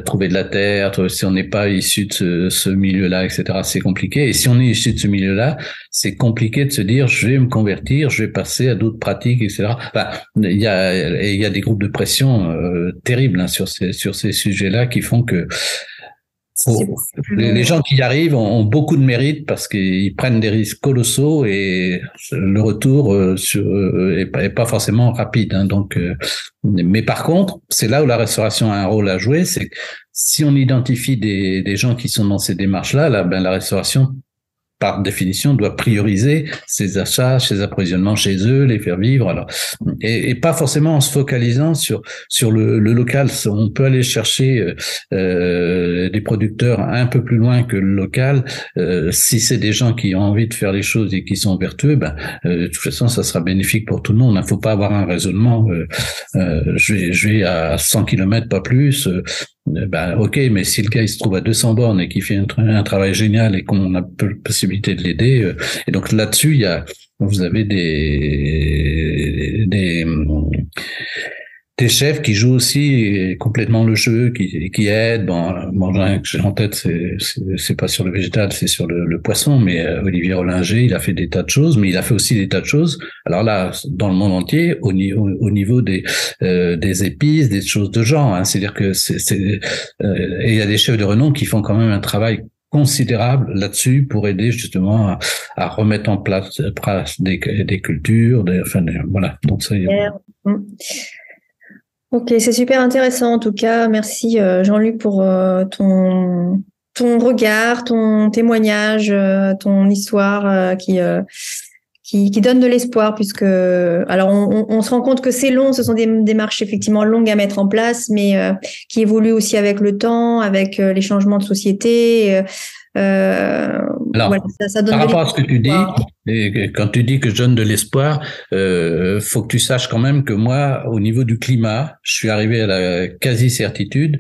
trouver de la terre, si on n'est pas issu de ce, ce milieu-là, etc., c'est compliqué. Et si on est issu de ce milieu-là, c'est compliqué de se dire je vais me convertir, je vais passer à d'autres pratiques, etc. Enfin, il y a, y a des groupes de pression euh, terribles hein, sur ces, sur ces sujets-là qui font que les, gens qui y arrivent ont, beaucoup de mérite parce qu'ils prennent des risques colossaux et le retour euh, sur, euh, est, pas, forcément rapide. Hein, donc, euh, mais par contre, c'est là où la restauration a un rôle à jouer. C'est si on identifie des, des gens qui sont dans ces démarches-là, là, ben la restauration par définition, doit prioriser ses achats, ses approvisionnements chez eux, les faire vivre. Alors, et, et pas forcément en se focalisant sur sur le, le local. On peut aller chercher euh, euh, des producteurs un peu plus loin que le local. Euh, si c'est des gens qui ont envie de faire les choses et qui sont vertueux, ben, euh, de toute façon, ça sera bénéfique pour tout le monde. Il ne faut pas avoir un raisonnement. je vais je vais à 100 km pas plus. Ben, ok, mais si le gars il se trouve à 200 bornes et qu'il fait un, un, travail génial et qu'on a possibilité de l'aider, euh, et donc là-dessus, il y a, vous avez des, des, des chefs qui jouent aussi complètement le jeu, qui, qui aident. Bon, bon que j'ai en tête, c'est, pas sur le végétal, c'est sur le, le, poisson. Mais euh, Olivier Rollinger, il a fait des tas de choses, mais il a fait aussi des tas de choses. Alors là, dans le monde entier, au, niveau, au niveau des, euh, des épices, des choses de genre. Hein. C'est-à-dire que c'est, euh, et il y a des chefs de renom qui font quand même un travail considérable là-dessus pour aider justement à, à remettre en place, des, des cultures, des, enfin, voilà. Donc ça. Ok, c'est super intéressant en tout cas. Merci euh, Jean-Luc pour euh, ton, ton regard, ton témoignage, euh, ton histoire qui, qui, qui, donne de l'espoir puisque alors on, on, se rend compte que c'est long, ce sont des démarches effectivement longues à mettre en place, mais qui évoluent aussi avec le temps, avec les changements de société. Euh, Alors, ça, donne par rapport à ce que tu dis, et quand tu dis que je donne de l'espoir, euh, faut que tu saches quand même que moi, au niveau du climat, je suis arrivé à la quasi-certitude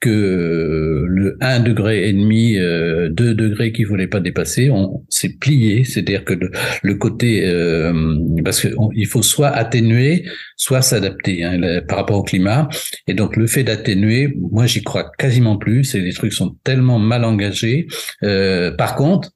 que le 1 degré et demi, 2 euh, degrés qu'il voulait pas dépasser, on s'est plié, c'est-à-dire que le, côté euh, parce qu'il faut soit atténuer, soit s'adapter hein, par rapport au climat, et donc le fait d'atténuer, moi j'y crois quasiment plus, c'est des trucs sont tellement mal engagés. Euh, par contre,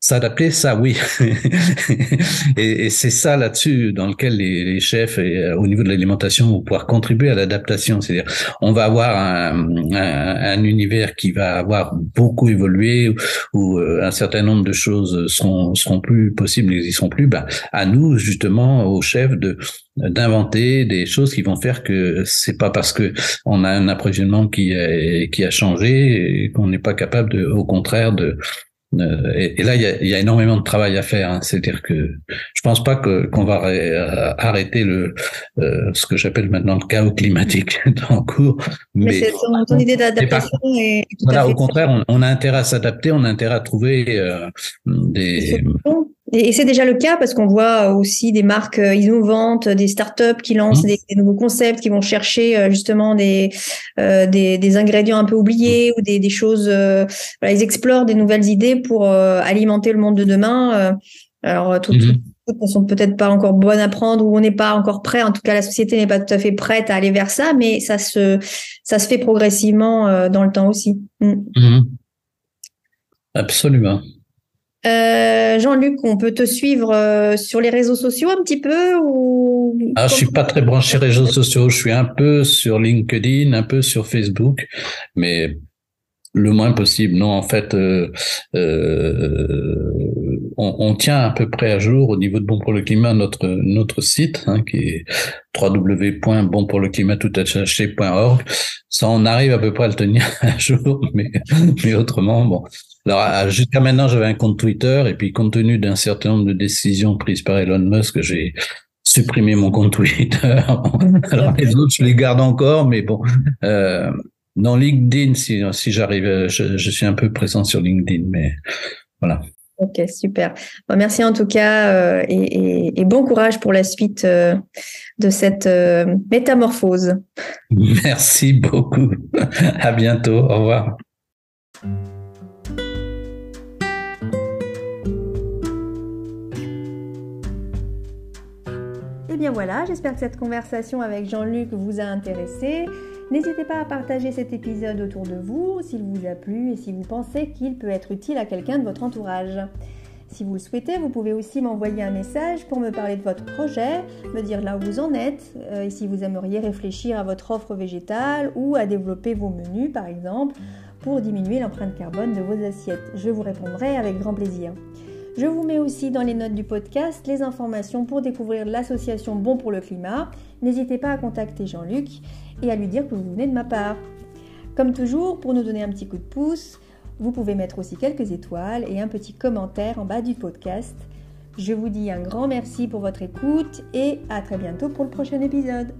S'adapter, ça oui. *laughs* et, c'est ça là-dessus dans lequel les, chefs, euh, au niveau de l'alimentation, vont pouvoir contribuer à l'adaptation. C'est-à-dire, on va avoir un, univers qui va avoir beaucoup évolué, où, euh, un certain nombre de choses seront, seront plus possibles, n'existeront plus. Ben, à nous, justement, aux chefs, de d'inventer des choses qui vont faire que c'est pas parce que on a un approvisionnement qui a, qui a changé qu'on n'est pas capable de, au contraire de euh, et, là, il y, a, il y, a, énormément de travail à faire. Hein. C'est-à-dire que je pense pas que qu'on va arrêter le euh, ce que j'appelle maintenant le chaos climatique *laughs* en cours. Mais, c'est ton, idée d'adaptation. Voilà, au contraire, on, on, a intérêt à s'adapter, on a intérêt à trouver euh, des et, c'est déjà le cas parce qu'on voit aussi des marques euh, innovantes, des startups qui lancent mmh. des, nouveaux concepts, qui vont chercher euh, justement des, euh, des, des, ingrédients un peu oubliés ou des, des choses. Euh, voilà, ils explorent des nouvelles idées pour alimenter le monde de demain. alors, toutes, mmh. toutes ne sont peut-être pas encore bonnes à prendre ou on n'est pas encore prêt. En tout cas, la société n'est pas tout à fait prête à aller vers ça, mais ça se, ça se fait progressivement dans le temps aussi. Mmh. Absolument. Euh, Jean-Luc, on peut te suivre euh, sur les réseaux sociaux un petit peu ou ah, Je suis pas très branché réseaux sociaux. Je suis un peu sur LinkedIn, un peu sur Facebook, mais le moins possible. Non, en fait, euh, on, on, tient à peu près à jour au niveau de Bon pour le climat notre notre site hein, qui est www.bonpourleclimat.org. Ça, on arrive à peu près à le tenir *laughs* à jour, mais mais autrement, bon. Alors, jusqu'à maintenant, j'avais un compte Twitter et puis compte tenu d'un certain nombre de décisions prises par Elon Musk, j'ai supprimé mon compte Twitter. *laughs* Alors, les autres, je les garde encore, mais bon. Euh, dans LinkedIn, si, si j'arrive, je, je, suis un peu présent sur LinkedIn, mais voilà. Ok, super. merci en tout cas et, bon courage pour la suite de cette métamorphose. *laughs* Merci beaucoup. À bientôt. Au revoir. Bien voilà, j'espère que cette conversation avec Jean-Luc vous a intéressé. N'hésitez pas à partager cet épisode autour de vous s'il vous a plu et si vous pensez qu'il peut être utile à quelqu'un de votre entourage. Si vous le souhaitez, vous pouvez aussi m'envoyer un message pour me parler de votre projet, me dire là où vous en êtes, euh, et si vous aimeriez réfléchir à votre offre végétale ou à développer vos menus par exemple pour diminuer l'empreinte carbone de vos assiettes. Je vous répondrai avec grand plaisir. Je vous mets aussi dans les notes du podcast les informations pour découvrir l'association Bon pour le climat. N'hésitez pas à contacter Jean-Luc et à lui dire que vous venez de ma part. Comme toujours, pour nous donner un petit coup de pouce, vous pouvez mettre aussi quelques étoiles et un petit commentaire en bas du podcast. Je vous dis un grand merci pour votre écoute et à très bientôt pour le prochain épisode.